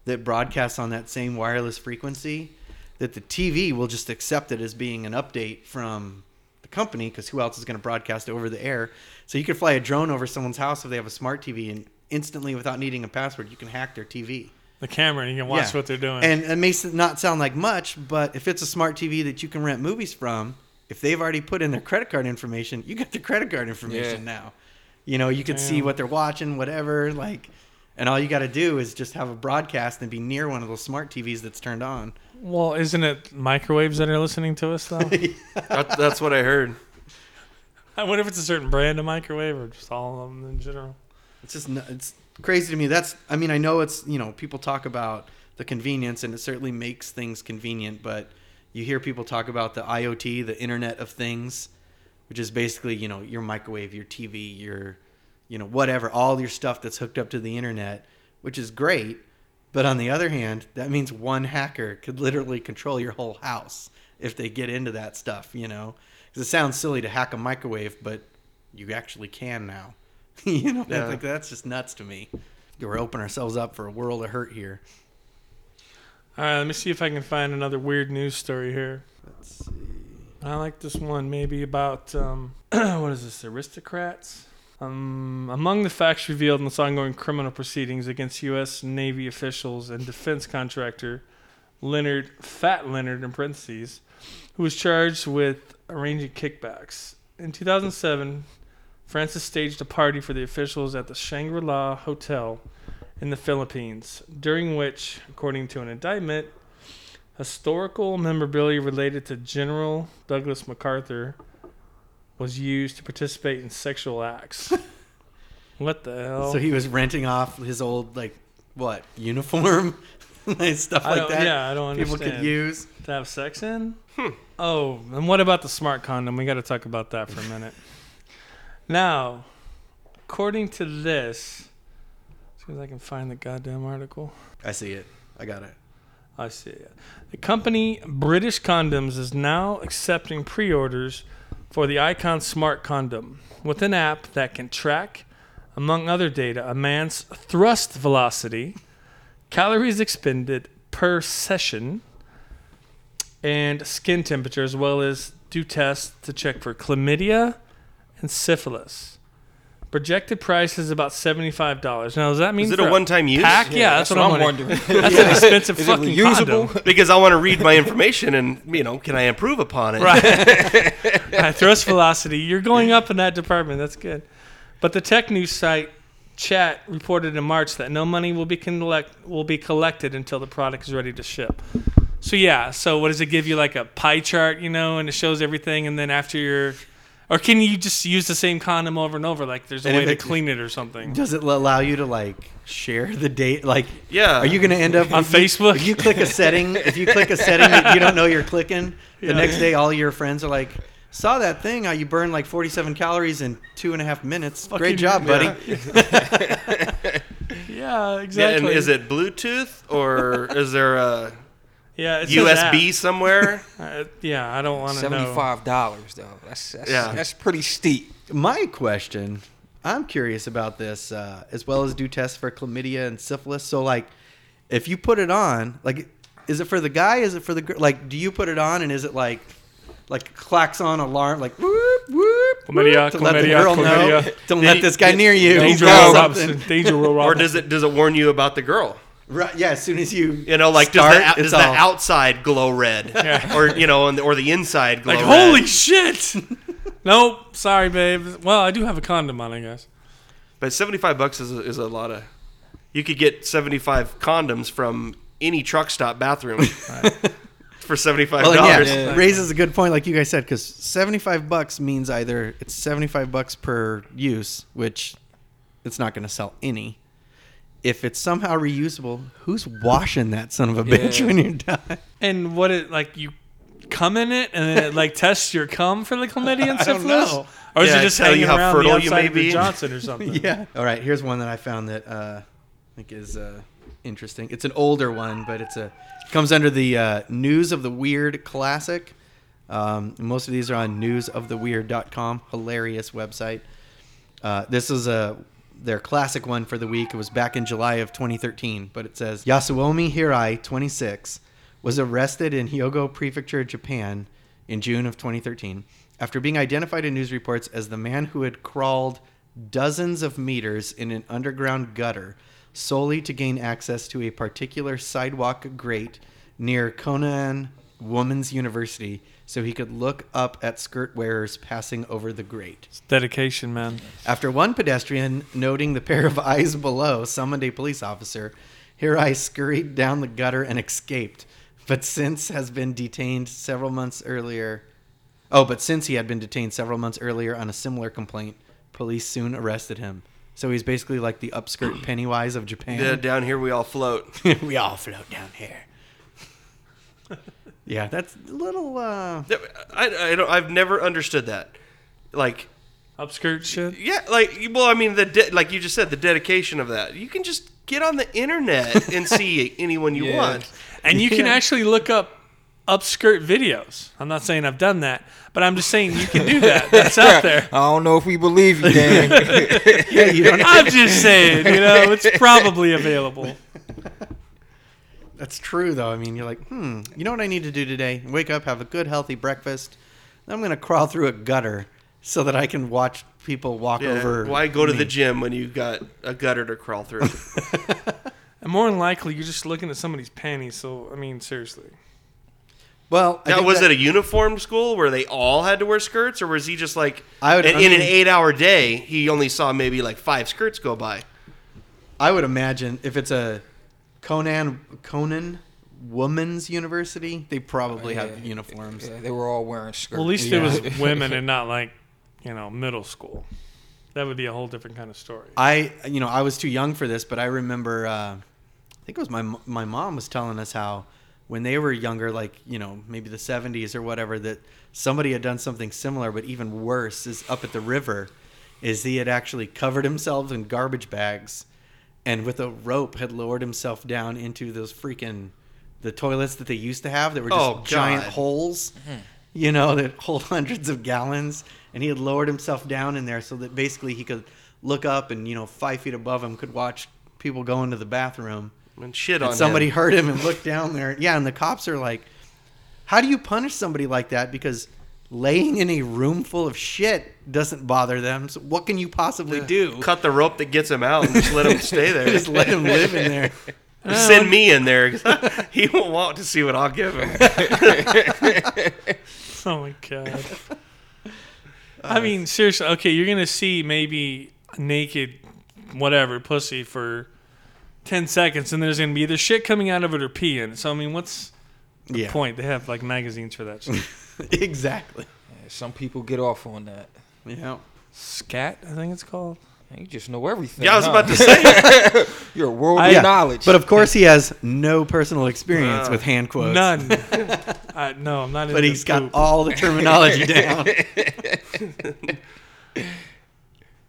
S2: that broadcasts on that same wireless frequency, that the TV will just accept it as being an update from the company because who else is going to broadcast over the air? So you could fly a drone over someone's house if they have a smart TV and instantly without needing a password you can hack their TV.
S1: The camera, and you can watch
S2: Yeah.
S1: what they're doing.
S2: And it may s- not sound like much, but if it's a smart TV that you can rent movies from, if they've already put in their credit card information, you got their credit card information
S4: Yeah.
S2: now. You know, you can see what they're watching, whatever. Like, and all you got to do is just have a broadcast and be near one of those smart TVs that's turned on.
S1: Well, isn't it microwaves that are listening to us though?
S3: that, that's what I heard.
S1: I wonder if it's a certain brand of microwave or just all of them in general.
S2: It's just it's crazy to me. That's I mean I know it's you know people talk about the convenience and it certainly makes things convenient, but you hear people talk about the IoT, the Internet of Things, which is basically you know your microwave, your TV, your you know whatever, all your stuff that's hooked up to the internet, which is great. But on the other hand, that means one hacker could literally control your whole house if they get into that stuff, you know. Because it sounds silly to hack a microwave, but you actually can now. you know,
S3: Yeah.
S2: like that's just nuts to me. We're opening ourselves up for a world of hurt here.
S1: All right, let me see if I can find another weird news story here.
S2: Let's see.
S1: I like this one, maybe about um, what is this? Aristocrats. Um, among the facts revealed in this ongoing criminal proceedings against U.S. Navy officials and defense contractor Leonard Fat Leonard in parentheses, who was charged with arranging kickbacks. In 2007, Francis staged a party for the officials at the Shangri-La Hotel in the Philippines, during which, according to an indictment, historical memorabilia related to General Douglas MacArthur was used to participate in sexual acts. what the hell?
S2: So he was renting off his old like what uniform, and stuff
S1: I
S2: like
S1: don't,
S2: that.
S1: yeah, I don't understand.
S2: people
S1: understand.
S2: could use.
S1: to have sex in? Hmm. Oh, and what about the smart condom? We got to talk about that for a minute. Now, according to this, as soon as I can find the goddamn article.
S2: I see it. I got it.
S1: I see it. The company British Condoms is now accepting pre orders for the Icon Smart Condom with an app that can track, among other data, a man's thrust velocity, calories expended per session, and skin temperature, as well as do tests to check for chlamydia and syphilis. Projected price is about seventy-five dollars. Now, does that mean
S3: Is it
S1: for
S3: a one-time use?
S1: pack? Yeah, that's, what, I'm wondering.
S4: wondering.
S1: That's an expensive
S4: Is it
S1: fucking
S4: reusable?
S1: condom.
S3: Because I want to read my information and you know, can I improve upon it?
S1: Right. right. Thrust velocity. You're going up in that department. That's good. But the tech news site Chat reported in March that no money will be collect will be collected until the product is ready to ship. So yeah. So what does it give you like a pie chart, you know, and it shows everything, and then after you're, or can you just use the same condom over and over? Like there's a
S2: And
S1: way
S2: if
S1: to
S2: it-
S1: clean it or something.
S2: Does it allow you to like share the date? Like,
S3: Yeah.
S2: are you going to end up
S1: On
S2: if you-
S1: Facebook?
S2: If you click a setting, if you click a setting that you don't know you're clicking, the
S1: Yeah.
S2: next day all your friends are like, "Saw that thing? How you burned like 47 calories in two and a half minutes?
S1: Fucking-
S2: Great job, buddy."
S1: yeah,
S3: Yeah,
S1: exactly.
S3: and is it Bluetooth or is there a
S1: yeah, it
S3: USB somewhere?
S1: Uh, yeah, I don't want to know.
S4: Seventy-five dollars though. That's that's,
S3: Yeah.
S4: that's pretty steep.
S2: My question, I'm curious about this, uh, as well as do tests for chlamydia and syphilis. So, like, if you put it on, like, is it for the guy? Is it for the girl? Like, do you put it on and is it like, like clacks on alarm, like whoop whoop,
S1: Chlamydia,
S2: whoop, to let the
S1: chlamydia,
S2: girl know,
S1: chlamydia.
S2: don't let this guy near you.
S1: Danger
S2: or
S1: Will. Robinson. Danger Will
S3: Or
S1: Robinson.
S3: does it does it warn you about the girl?
S2: Right, yeah, as soon as you,
S3: You know, like
S2: start,
S3: does, the, out-
S2: it's
S3: does the outside glow red,
S1: Yeah.
S3: or you know, and the, or the inside glow
S1: like,
S3: red?
S1: holy shit! nope, sorry, babe. Well, I do have a condom on, I guess.
S3: But seventy five bucks is a, is a lot of. You could get seventy five condoms from any truck stop bathroom for seventy five
S2: well,
S3: dollars.
S2: yeah, raises a good point, like you guys said, because 75 bucks means either it's 75 bucks per use, which it's not going to sell any. If it's somehow reusable, who's washing that son of a bitch
S4: Yeah.
S2: when you're done?
S1: And what it like you come in it and then it like tests your cum for the chlamydia and
S2: I don't
S1: syphilis,
S2: know.
S1: or is
S3: Yeah,
S1: it just
S3: tell you
S1: hanging
S3: how
S1: around
S3: fertile
S1: the
S3: you
S1: outside
S3: may
S1: of your
S3: be.
S1: Johnson or something?
S2: yeah. All right. Here's one that I found that uh, I think is uh, interesting. It's an older one, but it's a comes under the uh, News of the Weird Classic. Um, most of these are on newsoftheweird.com. Hilarious website. Uh, this is a their classic one for the week. It was back in July of 2013, but it says Yasuomi Hirai, 26, was arrested in Hyogo Prefecture, Japan, in June of 2013 after being identified in news reports as the man who had crawled dozens of meters in an underground gutter solely to gain access to a particular sidewalk grate near Konan Women's University so he could look up at skirt wearers passing over the grate.
S1: It's dedication, man.
S2: After one pedestrian noting the pair of eyes below summoned a police officer, Hirai scurried down the gutter and escaped, but since has been detained several months earlier. Oh, but since he had been detained several months earlier on a similar complaint, police soon arrested him. So he's basically like the upskirt Pennywise of Japan.
S3: Yeah,
S2: Japan.
S3: down here we all float.
S2: we all float down here. Yeah, that's a little. uh
S3: I, I don't, I've never understood that. Like,
S1: Upskirt shit.
S3: yeah, like, well, I mean, the de- like you just said, the dedication of that. You can just get on the internet and see anyone you
S4: Yeah.
S3: want.
S1: And you can actually look up upskirt videos. I'm not saying I've done that, but I'm just saying you can do that. That's out there.
S4: I don't know if we believe you, Dan.
S2: yeah, you don't
S1: I'm just saying, you know, it's probably available.
S2: That's true, though. I mean, you're like, hmm, you know what I need to do today? Wake up, have a good, healthy breakfast. Then I'm going to crawl through a gutter so that I can watch people walk
S3: Yeah,
S2: over.
S3: why go to
S2: me.
S3: the gym when you've got a gutter to crawl through?
S1: And more than likely, you're just looking at somebody's panties. So, I mean, seriously.
S2: Well, I
S3: now, was
S2: that-
S3: it a uniform school where they all had to wear skirts, or was he just like
S2: I would-
S3: in,
S2: I
S3: in an eight-hour day? He only saw maybe like five skirts go by.
S2: I would imagine if it's a Konan Konan Women's University, they probably have
S4: Yeah.
S2: uniforms.
S4: yeah, they were all wearing skirts.
S1: Well, at least
S2: Yeah.
S1: it was women and not like, you know, middle school. That would be a whole different kind of story.
S2: I, you know, I was too young for this, but I remember. Uh, I think it was my my mom was telling us how when they were younger, like you know, maybe the '70s or whatever, that somebody had done something similar, but even worse is up at the river, is he had actually covered himself in garbage bags, and with a rope had lowered himself down into those freaking the toilets that they used to have that were just
S3: Oh,
S2: giant holes, mm-hmm. you know, that hold hundreds of gallons. And he had lowered himself down in there so that basically he could look up and, you know, five feet above him could watch people go into the bathroom.
S3: And shit
S2: And
S3: on
S2: somebody
S3: him.
S2: heard him and looked down there. Yeah, and the cops are like, how do you punish somebody like that? Because laying in a room full of shit doesn't bother them. So what can you possibly do?
S3: Cut the rope that gets him out and just let him stay there.
S2: Just let him live in there.
S3: Send me in there. he won't want to see what I'll give him.
S1: Oh my god. Uh, I mean, seriously. Okay, you're gonna see maybe naked, whatever pussy for ten seconds, and there's gonna be either shit coming out of it or pee in it. So I mean, what's the
S2: Yeah,
S1: point? They have like magazines for that. Shit.
S2: exactly.
S4: Yeah, some people get off on that.
S2: Yeah.
S1: Scat, I think it's called.
S4: You just know everything.
S3: Yeah, I was
S4: huh?
S3: about to say.
S4: You're a world
S1: I-
S4: of
S1: Yeah,
S4: knowledge.
S2: But of course, he has no personal experience
S3: Uh,
S2: with hand quotes.
S1: None. I, no, I'm not.
S2: But
S1: into
S2: he's got
S1: poop.
S2: all the terminology down.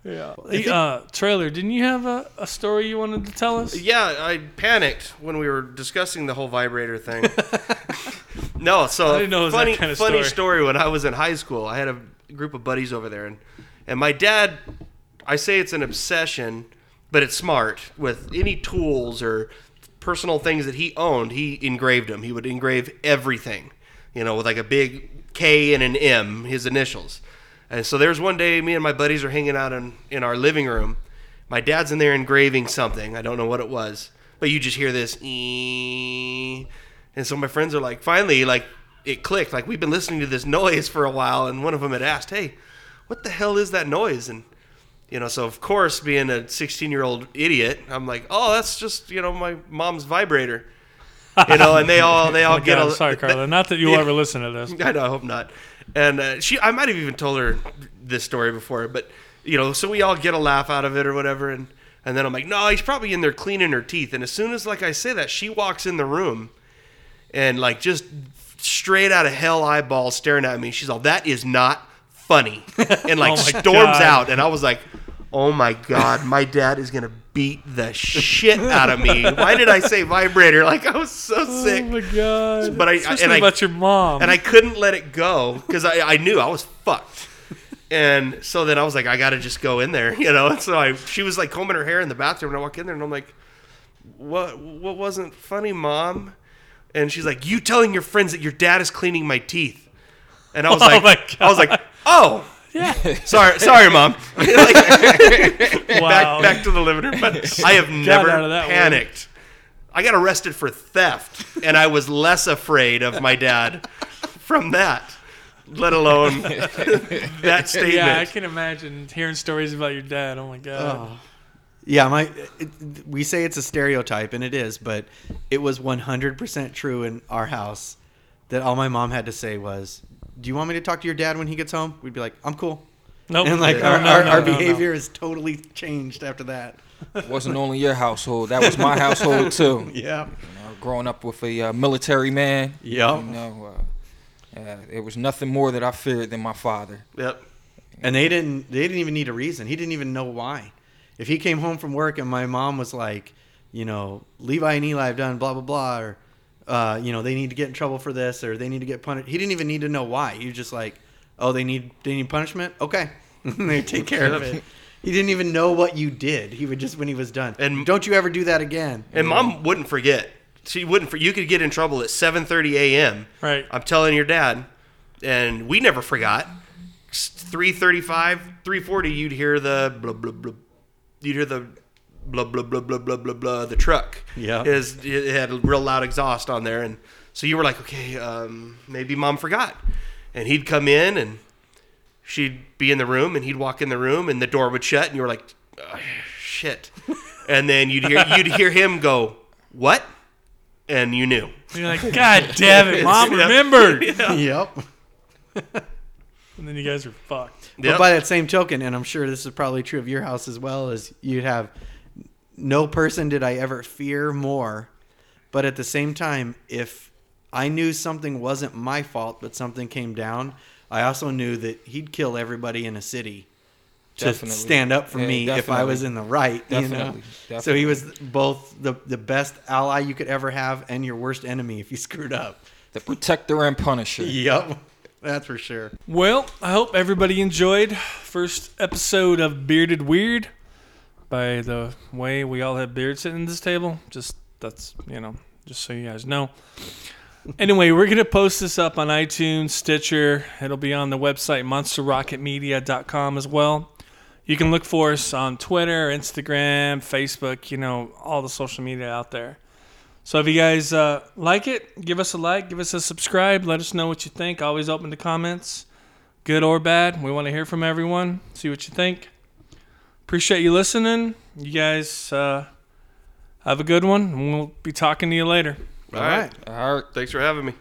S1: Yeah. Hey, uh, Trailer. Didn't you have a, a story you wanted to tell us?
S3: Yeah, I panicked when we were discussing the whole vibrator thing. no, so
S1: I didn't know it was that
S3: funny,
S1: kind of
S3: funny
S1: story.
S3: story. When I was in high school, I had a group of buddies over there, and and my dad, I say it's an obsession, but it's smart. With any tools or personal things that he owned, he engraved them. He would engrave everything, you know, with like a big K and an M, his initials. And so there's one day, me and my buddies are hanging out in, in our living room. My dad's in there engraving something. I don't know what it was, but you just hear this. "Ee." And so my friends are like, finally, like it clicked. Like we've been listening to this noise for a while, and one of them had asked, "Hey, what the hell is that noise?" And you know, so of course, being a 16 year old idiot, I'm like, "Oh, that's just you know my mom's vibrator." You know, and they all they oh all
S1: Oh,
S3: get
S1: God,
S3: a
S1: sorry, Carla. Not that you'll
S3: Yeah.
S1: ever listen to this.
S3: I know, I hope not. And uh, she, I might have even told her this story before, but you know, so we all get a laugh out of it or whatever, and and then I'm like, no, he's probably in there cleaning her teeth. And as soon as like I say that, she walks in the room, and like just straight out of hell eyeball staring at me. She's all, that is not funny, and like
S1: Oh
S3: storms
S1: God.
S3: out. And I was like, oh my god, my dad is gonna beat the shit out of me. Why did I say vibrator? Like I was so oh sick.
S1: Oh my god!
S3: But I-
S1: Especially
S3: and I-
S1: about your mom.
S3: and I couldn't let it go because I, I knew I was fucked. And so then I was like, I got to just go in there, you know. And so I, she was like combing her hair in the bathroom, and I walk in there, and I'm like, what, what wasn't funny, mom? And she's like, you telling your friends that your dad is cleaning my teeth. And I was
S1: Oh
S3: like, I was like, oh,
S1: yeah.
S3: sorry, sorry, mom. Like,
S1: Wow.
S3: back, back to the living room. But I have never
S1: out of one.
S3: panicked. I got arrested for theft, and I was less afraid of my dad from that, let alone that statement.
S1: Yeah, I can imagine hearing stories about your dad. Oh my god. Oh.
S2: Yeah, my it, we say it's a stereotype, and it is, but it was 100% true in our house that all my mom had to say was, "Do you want me to talk to your dad when he gets home?" We'd be like, "I'm cool,"
S1: Nope.
S2: and like
S1: No,
S2: our,
S1: no,
S2: our,
S1: no,
S2: our
S1: no, no.
S2: behavior has totally changed after that.
S4: It wasn't only your household. That was my household too.
S2: Yeah,
S4: You know, growing up with a uh, military man.
S2: Yep.
S4: You know, uh, uh, there was nothing more that I feared than my father.
S3: Yep.
S2: and they didn't they didn't even need a reason. He didn't even know why. If he came home from work and my mom was like, you know, Levi and Eli have done blah blah blah, or uh, you know, they need to get in trouble for this, or they need to get punished. He didn't even need to know why. He was just like, oh, they need they need punishment. Okay, they take care of it. He didn't even know what you did. He would just when he was done.
S3: And-
S2: And don't you ever do that again?
S3: And mom wouldn't forget. She wouldn't. For, you could get in trouble at 7:30 a.m.
S1: Right.
S3: I'm telling your dad, and we never forgot. 3:35, 3:40, you'd hear the blah blah blah. You'd hear the blah blah blah blah blah blah blah. The truck.
S2: Yeah.
S3: Is it had a real loud exhaust on there, and so you were like, okay, um, maybe mom forgot, and he'd come in and she'd be in the room, and he'd walk in the room, and the door would shut, and you were like, "Ah, shit, and then you'd hear you'd hear him go, what, and you knew.
S1: You're like, God damn it, mom
S3: Yeah.
S1: remembered.
S2: Yep.
S1: And then you guys are fucked.
S2: But by that same token, and I'm sure this is probably true of your house as well, is you'd have no person did I ever fear more, but at the same time, if I knew something wasn't my fault, but something came down, I also knew that he'd kill everybody in a city to
S4: Definitely.
S2: stand up for
S4: Yeah,
S2: me if I was in the right. You know?
S4: Definitely,
S2: So he was both the the best ally you could ever have and your worst enemy if you screwed up.
S4: The protector and punisher.
S2: Yep, that's for sure.
S1: Well, I hope everybody enjoyed first episode of Bearded Weird. By the way, we all have beards sitting at this table. Just that's you know, just so you guys know. Anyway, we're gonna post this up on iTunes, Stitcher. It'll be on the website monsterrocketmedia.com as well. You can look for us on Twitter, Instagram, Facebook. You know, all the social media out there. So if you guys uh, like it, give us a like, give us a subscribe. Let us know what you think. Always open to comments, good or bad. We want to hear from everyone. See what you think. Appreciate you listening. You guys uh, have a good one, and we'll be talking to you later.
S3: All right.
S4: All right.
S3: Thanks for having me.